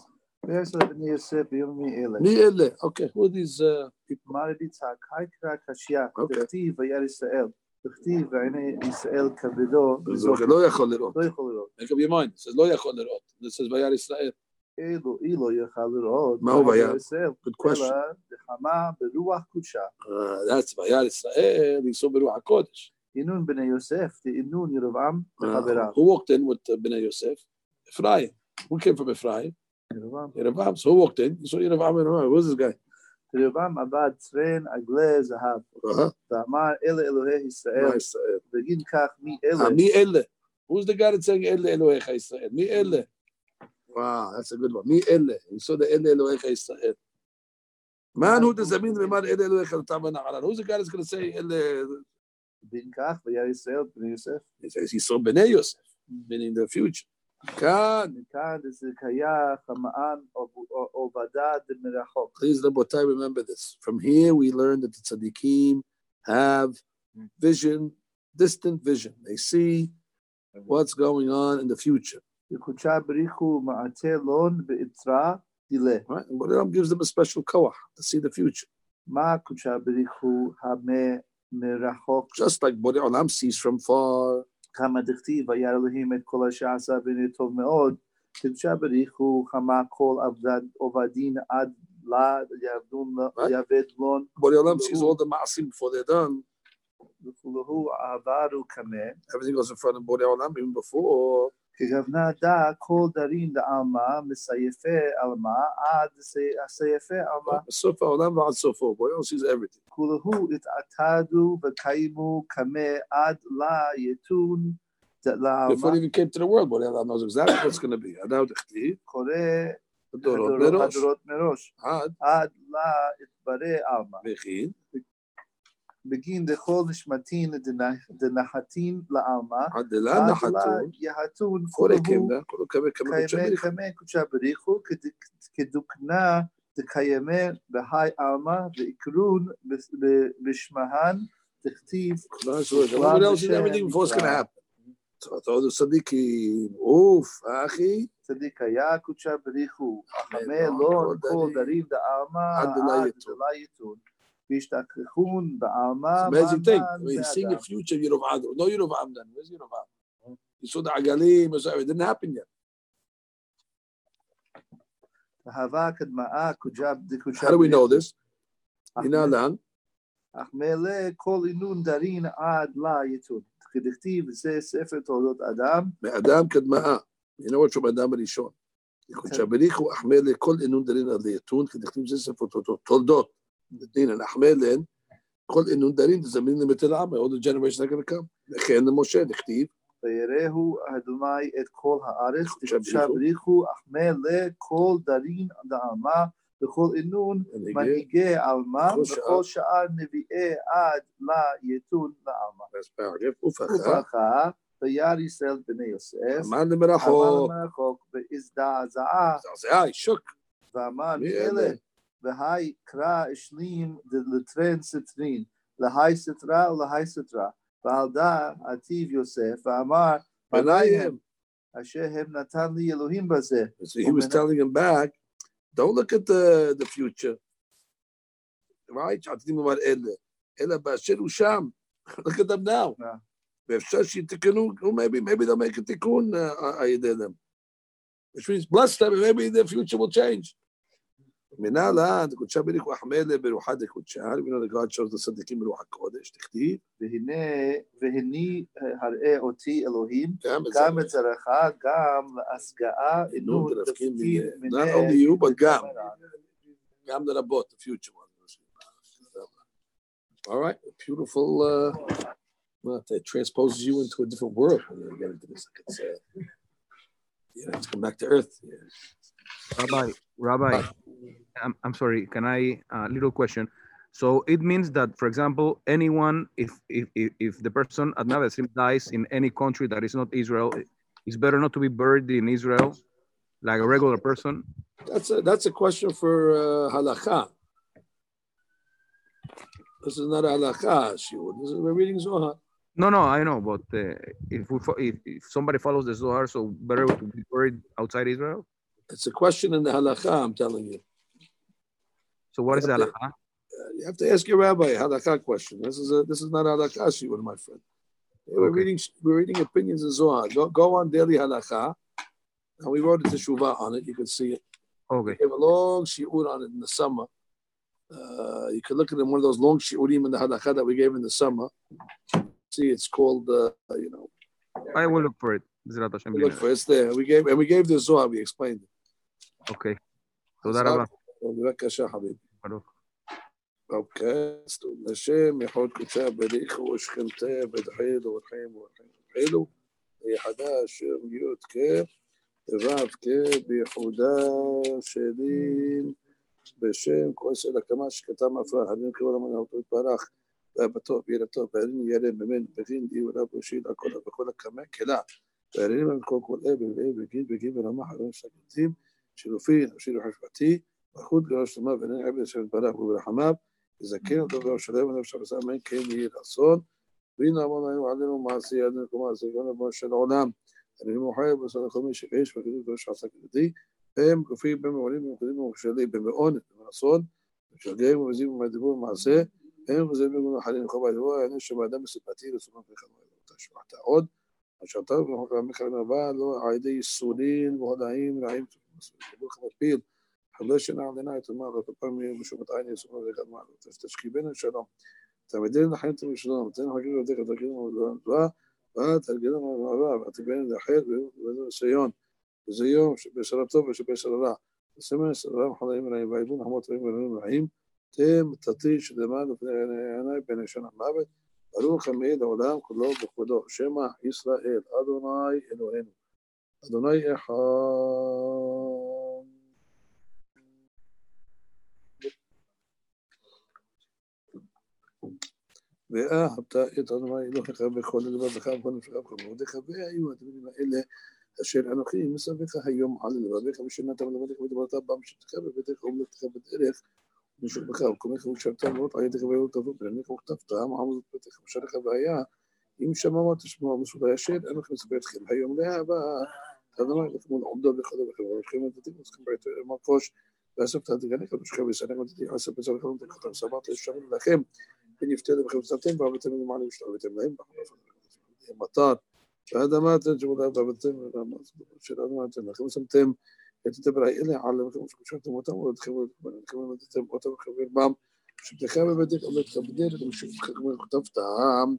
ויש לבני יוסף ביום מי אלה. מי אלה? Okay, who are these uh, people? אמר רבי יצחק, היי קרא קשיא, אוקיי. דכתיב וירא ישראל, דכתיב ועיני ישראל כבדו, זה לא יכול לראות. לא יכול לראות. Make up your mind. It says לא יכול לראות. This says וירא ישראל. אילו אילו יוכל לראות, מהו וירא? ישראל, Good question. אלא דחמה ברוח קודשה. Uh, that's וירא ישראל, ייסעו ברוח הקודש. אינון בני יוסף, דאינון ירבעם Uh, וחבריו. who walked in with uh, Bnei Yosef? Ephraim. Who came from Ephraim? Yerevam. Yerevam. So who walked in? You saw Yerevam and Yerevam. Who's this guy? Yerevam abad tzrein agle zahav. Uh-huh. V'amar ele Elohei Yisrael. V'gin kach mi ah, ele. Mi ele. Who's the guy that's saying ele Elohei Yisrael? Mi ele. Wow, that's a good one. Mi ele. You saw the ele Elohei Yisrael. Man who does that mean? Man ele Elohei Yisrael. Who's the guy that's going to say ele? Bin kach v'yar Yisrael Yosef. He says he saw b'nei Yosef, meaning the future. Please, Rabotai, remember this. From here, we learn that the tzaddikim have vision, distant vision. They see what's going on in the future. Right? And gives them a special koach to see the future. Just like Boreolam sees from far. כמה דכתיב וירא אלוהים את כל אשר עשה והנה טוב מאוד. קודשה בריחו חמה כל עבדת עובדין עד לה יעבדון Right. יעבד לון Boreolam sees all the ma'asim before they're done. וכולו עברו קמה. Everything goes in front of Boreolam even before. כגוונה דא כל דרין דעלמא מסייפי עלמא עד סייפי עלמא. Sof ha'olam v'ad sofo. Boreolam sees everything. כולו התעתדו וקיימו קמה עד לה יתון Before לעלמא it even came to the world, Boreolam knows exactly what's going to be. Now, דכתיב, קורא. הדורות מראש עד עד לה יתברא עלמא. וכי, בגין de khodesh matin de nach de nachatin la alma ad la nachatun ye hatun kol kem da kol kem kem chaber kem kem chaber khu ked kedukna de kayemer be hay alma de ikrun be bishmahan tektiv klas דלה יתון והשתכחון בעלמא It's amazing thing. I מנמן mean, seeing באדם. the future, Yerovam. No Yerovam then. Where's Yerovam? You saw the Agalim, you saw- it didn't happen yet. אהבה קדמאה קודשה דקודשה How do we know בריחו. this? הנה לאן? אך מלא כל עינון דרין עד לה יתון. כדכתיב זה ספר תולדות אדם, מאדם קדמאה. You know what from אדם הראשון. קודשא בריחו אחמלה כל אינון דרין עד ליתון, כדכתיב זה ספר תולדות. תולדות. דינן אחמלן, כל אינון דרין, תזמין למתל העם, all the generations are going to come. וכן למשה, דכתיב, ויראהו אדוני את כל הארץ, שבריחו. שבריחו אחמא לכל דרין דעלמה, וכל אינון מנהיגי עלמה, כל שאר. וכל שאר נביאי עד ליתון לעלמה. That's paragraph. ופחה. ופחה, וירא ישראל בני יוסף, עמד אמר למרחוק. למרחוק, והזדעזעה, זעזעה, שוק. ואמר מי מי אלה? אלה? והי קרא אשלים לטרן סטרין, להי סטרה ולהי סטרה, ועל דא עתיב יוסף, ואמר בניהם בניהם. אשר הם נתן לי אלוהים בזה. So he was telling him back, don't look at the, the future. Right? עתידים לומר אלה. אלא באשר הוא שם. Look at them now. Yeah. ואפשר שיתקנו, or maybe, maybe they'll make a תיקון uh, על ידי them. Which means bless them, and maybe the future will change. מנה לעד, קודשה בריך וחמלה ברוחה דקודשה, we know that God shows the צדיקים ברוח הקודש, תכתיב, והנה, והני הראה אותי אלוהים, גם את זה. גם את זרעך, גם להשגאה, נו, אינון, דרכים דפקים, מ- Not only you, but גם. גם לרבות, the future one. All right, beautiful, uh, well, it transposes you into a different world when you get into this. It's, uh, you know, it's come back to earth. Yeah. Rabbi, Rabbi, I'm, I'm sorry. Can I a little question? So it means that, for example, anyone, if if if, the person at Navasrim dies in any country that is not Israel, it's better not to be buried in Israel, like a regular person. That's a that's a question for uh, halakha. This is not a halakha shiur. This is we're reading Zohar. No, no, I know, but uh, if we if, if somebody follows the Zohar, so better to be buried outside Israel. It's a question in the halakha. I'm telling you. So what is halakha? Uh, you have to ask your rabbi halakha question. This is a, this is not halakha shiur, my friend. Okay. We're reading we're reading opinions in Zohar. Go, go on daily halakha, and we wrote a teshuvah on it. You can see it. Okay. We gave a long shiur on it in the summer. Uh, you can look at it in one of those long shiurim in the halakha that we gave in the summer. See, it's called uh, you know. I will look for it. Look for it. It's there. We gave and we gave the Zohar. We explained it. Okay. So that. בבקשה, חביבי. ברוך. אוקיי, אז טוב, לשם יכול קודשה בריחו ושכנתה בדחילו ורחים ורחים ורחילו ויחדה אשר י' כ' ו' כ' ביחודה שלים בשם כל ישראל הקמה שקטה מפרה הרים קרוא למנה אותו יתברך והבטוח וירתו והרים ירא ממנו בגין די ורב ושיל הכל וכל הקמה כלה והרים על כל כל אבן ואבן בגין בגין ורמה חברים סגנתים שילופי נפשי וחשבתי מלכות גדולה שלמה ואינני עבד אשר יתברך וברחמיו, יזכן אותו גם שלם ונפש הבשר מן כן יהי רצון, והנה המון היום עלינו מעשי ידינו כמעשי גם לבוא של עולם. אני מוחר בסוד לכל מי שכאיש וכתוב קדוש עשה כדתי. הם גופים במעולים ובמחדים ובמשלים במעונת ובאסון. משגעים ומזים ומדיבור ומעשה. הם וזאבים ובנו חנין וכל בית ובוא העניין שבאדם מספתי לסומם וחמור. שמעת עוד. אשר טוב וחוק המקרא לא על ידי ייסורים והודעים רעים. ברוך חמפיל, הלא שינה על עיניי תאמר וכפיים מהם ושבתיים יסופו ולגד מעלה ותשכיבנו שלום תעמדנו לחיים תמיד שלום ותן חגים עבדיך ותגידו לדבר ותרגלנו למערב ותגבנו לאחד ובנו סיון וזה יום שבשרה טוב ושבשרה רע וסמן סלם חלאים אליהם, וידון נחמות רעים ואיבו רעים תם תתי שדמד לפני עיניי בין ישן המוות ברוך המעיד העולם כולו וכבודו, שמא ישראל אדוני אלוהינו אדוני אחד ואהבת את אדוני אלוהיך וכל לבבך וכל נפשך וכל מאודיך והיו הדברים האלה אשר אנוכי מסבך היום על לבביך ושנת לבביך ודברת במשתך בביתך ובלתך בדרך ונשובך וקומך ושבת מאוד עייתך ואלו תבוא ולניך וכתבת עמוד ביתך ושלך והיה אם שמע תשמע מסודי אשר אנוכי מסבך אתכם היום להבא אדוני לכם עומדו בכלל בכלל ולכם ותתים ותתים בעתו מרפוש ואספת את גניך ונשכב יסנך ותתים עשב בצלך ותתים סברת לשם לכם إن يفتدوا بخمسة فهو بتم ما مش أو بتم لهم مطار. فهذا ما تنجم لا بتم لا ما شو هذا ما تنجم خمسة تم يتتبع إله على مش شرط متم خبر كمان تتم متم خبر بام. شو بتخاف بدك أو بتخبر مش خبر خطفت عام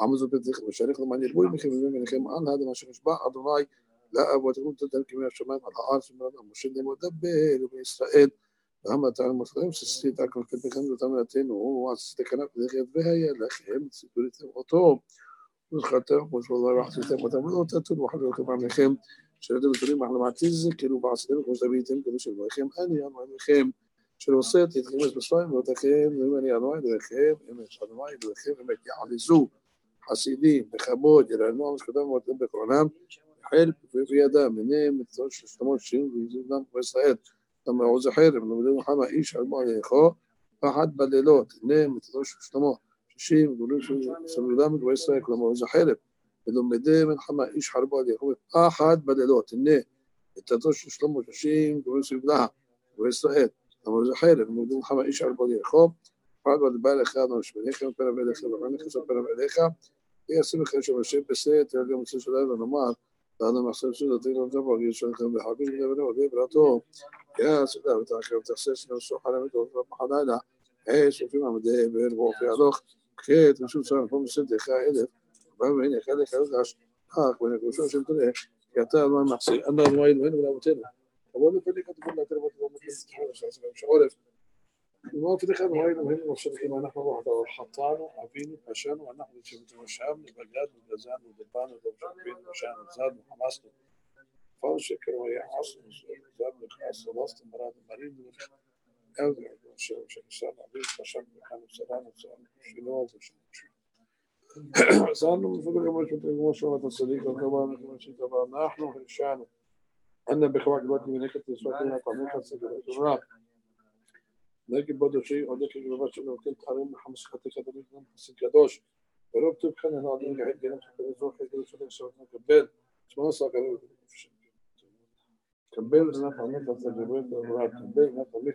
عمزو بدك مشاريخ لما يلبوي بخبر من خيم عن هذا ما شرش بقى أدوناي لا أبو تكون تدرك من الشمال على الأرض مش المشد مدبر وبإسرائيل Amata Muslim se cita con que pecando también و o hasta que de que vea ya la gente se puede و والخطأ ما شاء الله راح تتم وتعمل وتتم وحلو كمان لخيم شرد بتري معلومات كيلو بعصير وزبيتين كيلو شرب لخيم أنا أنا لخيم شنو وصيت يتخمس بصايم وتخيم زماني أنواع لخيم و أنواع لخيم إمش يعلزو حسيدين بخمود إلى أنواع مش كدام وتنبك عنام حلب في في يدا منين متوش شموش شين ويزيد نام ويساعد למה הוא זוכר, אם לומדים נחמה איש על מועל יריחו, פחד בלילות, הנה מצדו של שלמה, שישים גדולים של סלולם וגבוהי ישראל, כלומר הוא זוכר, ולומדי מלחמה איש חרבו על יריחו, פחד בלילות, הנה מצדו של שלמה, שישים גדולים של סלולם גבי ישראל, למה למעוז החרב, למדו נחמה איש חרבו על יריחו, פחד בלבל לך אדוני שמניכם פרב אליך, ורחם נכנסו פרב אליך, ויעשו לכם שם השם בסט, גם מוצא שלהם ונאמר ואנו מחשב שדתינו כפו גישונכם וחבים לבנו ובי ברתו. יא סודה ותעקב תחשב שנרשו חלמת ורפח הלילה. עש ופים עמדי אבר ואופי הלוך. כעת משום שם פה משם דחה אלף. והנה חלק הרגש. אך ונקושו שם תראה. כי אתה מה מחסיר. אנא אלוהינו ואין ולמותנו. אבל לפני כתבו לתרבות ועומדים. שעורף. المهم في دخل وهي المهم مبسوط فيما نحن واحد الحطان وعفين وباشان ونحن شبت وشام وبغداد وجازان ودبان ودبشبين وشام وزاد وحماس فالشكر ويا حصن وزاد وخاص ولاص مراد مريض أوزع وشام وشام عبيد وشام وحام وسلام وسلام وشنوز وشنوز سألنا من فضلك ما شفت ما شفت الصديق وكما ما شفت نحن في الشان. أن بخواك الوقت من هيك تسوى كلها طريقة الجرات נגד בודו שהיא עולה כגבבה שלו, כן תחרים מחמש חטא כדורי גם חסין קדוש, ולא כתוב כאן אין עדים גחי גרם חקרי זו חי גרם שלם שבת מקבל, שמונה עשרה גרם كمبيل زنا تعميق تجربة مرات كمبيل زنا تعميق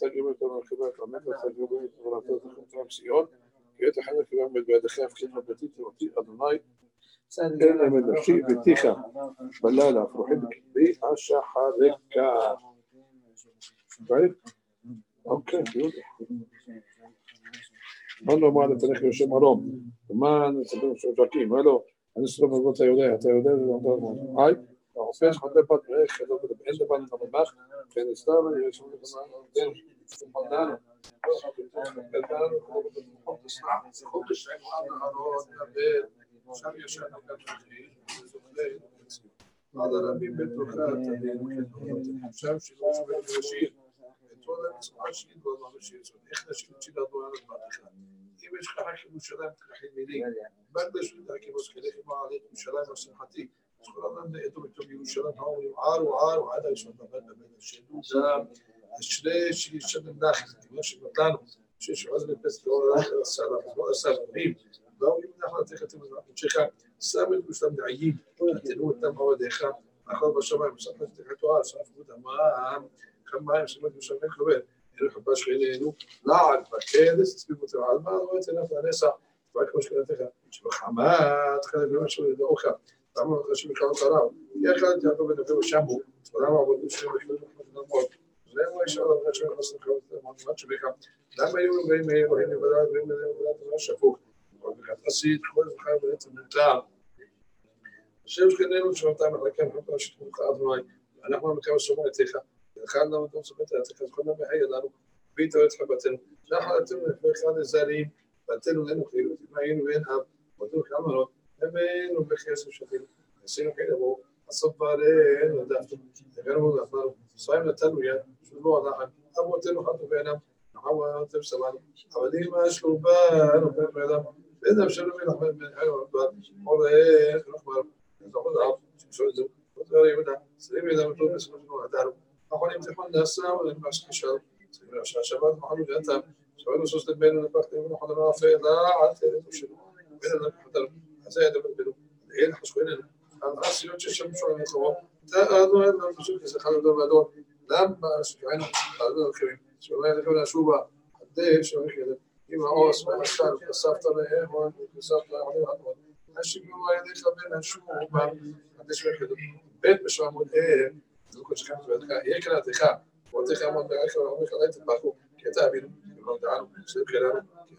تجربة مركبة تعميق تجربة مرات تخم ترام سيون كيت حنا في يوم بعد خاف كلمة بتي تعطي أدناي إلا من نفسي بتيخا بلالة روحي بكبي عشا حركة بعرف אוקיי, מה לא אמר לפניך יושב מרום? ומה נספר שורקים? מה לא? אני סתם אומר, אתה יודע, אתה יודע, ואתה אומר, היי, העופש חדה בת מלך, אין לבן במטבח, ואין סתם, אני יושב לבן, ועד הרבים בית רוחת, אני חושב שזה שווה לשיר את כל הצורה שלי לא לשיר זאת איך נשאיר את שלה דואר לבטחה אם יש לך רק ירושלים תלכי מילים בגדש ודרכי מוסכלך עם העלית ירושלים השמחתי כל הזמן נעדו בתוך ירושלים, אומרים ער וער ועד הראשון דבר בבין השדות, השני שישן נח, כמו שבטלנו, שיש עוז לפסק לא עשה לא עשה רבים, ואומרים אנחנו לתת את המשיכה, שם את גושתם דעיים, תנו אותם עבדיך, אכל בשמיים, וסף את תחתוה, סף רות המעם, מים שמות תמשמעים כבד, אלא חבש בעינינו, לעג בכלס, הספיק אותו על מה, לא יצא נפל הנסע, רק כמו שקראתך, שבחמת חלק ממה שלא ידעוך, אוקיי, למה חשוב לקרוא את הרב, יחד יעקב ונביאו שמו, עולם העבודים שלו יחדו למות, ולמה יש עוד הרבה שלא יכולים לקרוא את המועמד שבכם, למה היו רגעים מהיר, והם יבדל, והם יבדל, והם יבדל, שפוך, שפוק, בגלל עשית, כל זוכר בעצם נותר, השם שכנינו שבתם מחלקם, חלקם אנחנו המקרב שומע את خانه وتوصفتها تكون بحي لأنه بيت ويتحبتن نحن تم في خان خيرو فتن ينو بين هاب ودو كامرو عمره امين وبخيس وشفين نسينو وحيله الصبر إيه ودافت غير مو دافت صايم التلويه شو الوضع ابو تنو تلو حطوا بينهم حوا تبسم عنه حواليه مشروبان وفين بينا إذا بشرب من أحمد من حيو وعبد قول إيه نخبر ناخذ عرض شو عندهم قلت غريب منها سليم إذا مطلوب اسمه شنو أداره יכולים תיכון לעשר, אין מה שנשאר. שהשבת מוכנים ואתה, את וסוס לבן ונפחתם נכון אמר אף אלא עד תלתו שלו. ואין אדם כחותם, אז היה דבר בנו. אין חשבו איננו. המעשיות ששמשו על המלחמות, תאנו אין לנו פשוט כסחה לדור ואדון. למה שגענו לעדות הרכיבים? שאומרים לכם להשובה, עדי שאומרים כזה. עם העוס והמשל, ‫כסבת להם, ‫כסבת להם, אנשים לא היה לך בין השובה, עדי שאומרים כזה. בית משעמותיהם אה, dugo se kama duka ye kana te ka wa te ka man ka wa ka lait ba ko ke ta bi man da alu se ka da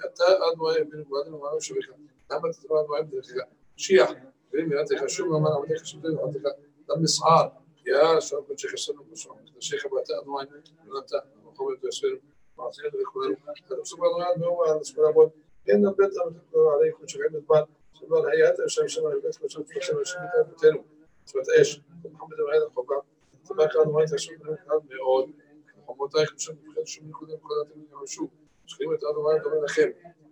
hatta an wa bin wa da wa shi ka amma ta ba wa da ka shi ya bi mi ta ka shu ma ma ta ka shu da ta da misar يا شباب الشيخ السنة الشيخ أبو عتاء أنواع من أنت وقبل تسير معصية الإخوان سبحان الله هو على سبحان الله إن البيت أمر عليكم شغل البعض سبحان هيئات الشمس ما يبيت وشمس الشمس تنو سبحان إيش محمد وعيد الخبر צבא אחד אמר את השם קטן מאוד, חומותייך משם מבחינת שום נקודה ונקודת ימין ירשו, שכירים את אדוני דומה לכם,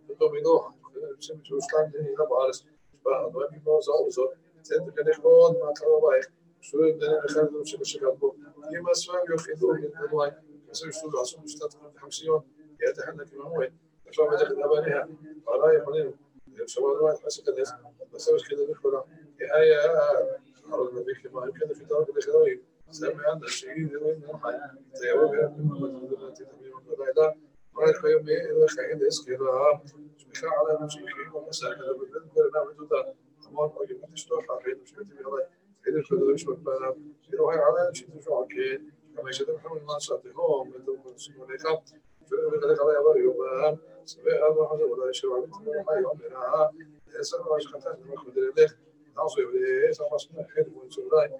ודומי נוח, ובשם ירושלים ונהילה בארץ, ואדוני מגמור זו וזו, ציין תקנך מאוד מעטר רבייך, ושוב את דניה לכם ודום שבשגר בו, אם הספרים יוכיחו לדנוי, ועשו ישתו ועשו משתת חמסיון, יהיה תחנה כממוי, עכשיו מלך את אבניה, ועלה יכולים, ושמעו אדוני את חסק הנס, ועשו ישכידו לכולם, כי היה... הרג נביא כמה, אם כן, לפי דרך אלוהים. semeando así, de hoy no hay, te llevo a ver el mismo de la tita misma de la edad, ahora es que yo me he dejado de izquierda, شبيخة على نفسي شيء ومسألة كذا بالنسبة لنا بتوتا تمام أو يمكن تشتغل حرية مش كتير يلا إذا كذا مش بتبقى يروح على شيء تشوف أكيد كما يشتغل محمد ما صادقهم بدون مسؤول لك فلذلك على أول يوم سبيع هذا حاجة ولا شيء ولا ما يعملها إذا سمعت خطأ ما خدري لك نعصي ولا إيه سمعت خير من سؤالي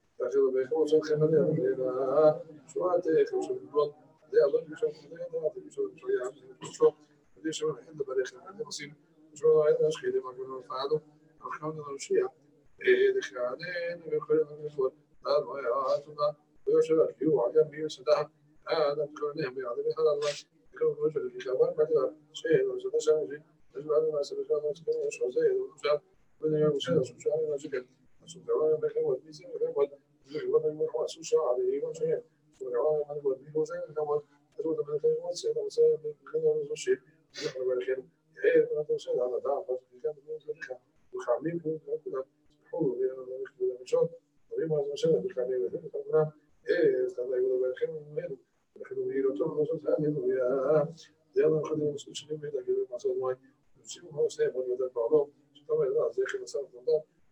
تاخذ بخوص خمد يا شوات خمس بالوط يا الله مش شو شو يا شو ليش ما حد بريخ عندي مصير شو هاي إيش خيدي ما كنا فعلوا إحنا نمشي إيه دخل علينا بيقول لنا نقول قال يا هاتنا ويشرب يو على مين صدها هذا كل نهم يعني هذا الله يكون رجل في كمان بعد شيء وزاد شيء بعد ما سبق هذا شيء وزاد من يوم شيء شو شو أنا شو كده شو كمان بكره ودي سبب Главная информация США, и вообще, главное, надо было двигаться, там вот, оттуда была информация, там все, когда он звучит, я проверил, я это все, да, да, просто, я думаю, что Хамим, ну, куда, ну, я надо их было мешать, но им возвращали, это Хамим, это тогда, э, тогда его проверил, нет, проходил и ротор, но что-то, нет, я, я там ходил, слушали, мы так, я думал, что мой, всего, все, вот, вот, это, Павлов, что там, да, заехали на самом деле,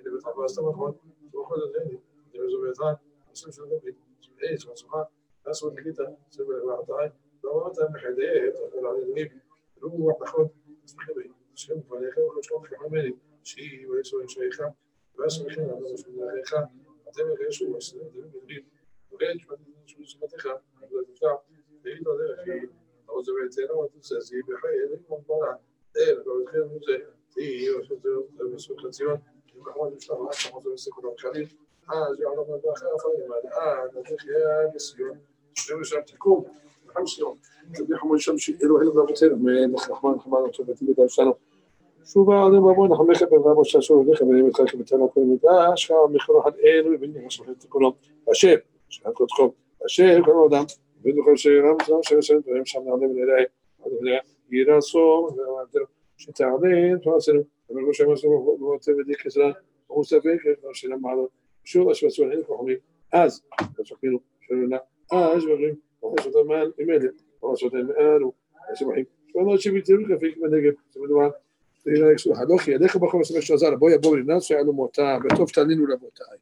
individual והסתם נכון, שבכל זאת אין לי, זה בעזרת, אנשים שלא מבין, שמעי, שמצומה, לעשות נגידה, סבל לבעתיים, ואמרת מחדש, אבל על ידונים, רוח נכון, תסמכי בי, השם ובניכם ולשלום חכמני, שהיא וישו אנשיך, ואשמכם לאדם ושמלאכיך, אתם יגשו ואשרים ומדברים, וכן שמתך, ולתפתח, תהיית הדרך היא, אבל זה בעצם התוססי, בחיי אלוהים ומבלה, אל, ואתכם מזה, תהיי, ועשו את זה, ועשו את הציון, ما تهمني اللي بتعب استمر هون وخذ الثاني اللي زوجتان بس مش بدك ايه سبحان ناس ولا كده سبب الواحد هاي لو انت محديه تقول على النبي روح تاخذ استخبي شنو فليك وخش في حملي شيء ويسوي شيخا بس مش هذا مش شيخا هتعمل ايش هو بس ده وغير شو شو تخا بتاع لقيت هذا في أو زبيتنا وتساسي بحي المنطقة إيه لو خير مزه إيه وشو بس الخزيون المحور مش طبعا حتى مصر السكر الخليل حاجة على ما داخل فما الآن نتخيا مسيون شو مش تكون خمس يوم تبيحهم الشمس إلو إلو بابتين من الرحمن الرحمن وتبتي بدأ سنة شو بعد ما بون هم يخبر بابو شاسو اللي خبر يمت خلك بتاعنا كل مدة شكا مخرو حد إيه وبني مصر تكونوا أشيب شكا كنتكم أشيب كانوا دام بدو كل شيء رمز شيء شيء بهم شمنا عليه من إلهي هذا يراسو شتعلين فاسر من وش مسلم وتبدي كسران ومستفيك شيء لما هذا شو أشبه سؤال هيك وحمي أز تشكيلو شلنا أز بغيم وحسب المال إيميل وحسب المال وحسب والله شو بيترك فيك من نجيب سمعوا إلى يكسو حدوخي يدك بخمس مش هزار بويا بوري الناس يعلموا تا بتوف تلين ولا بوتاي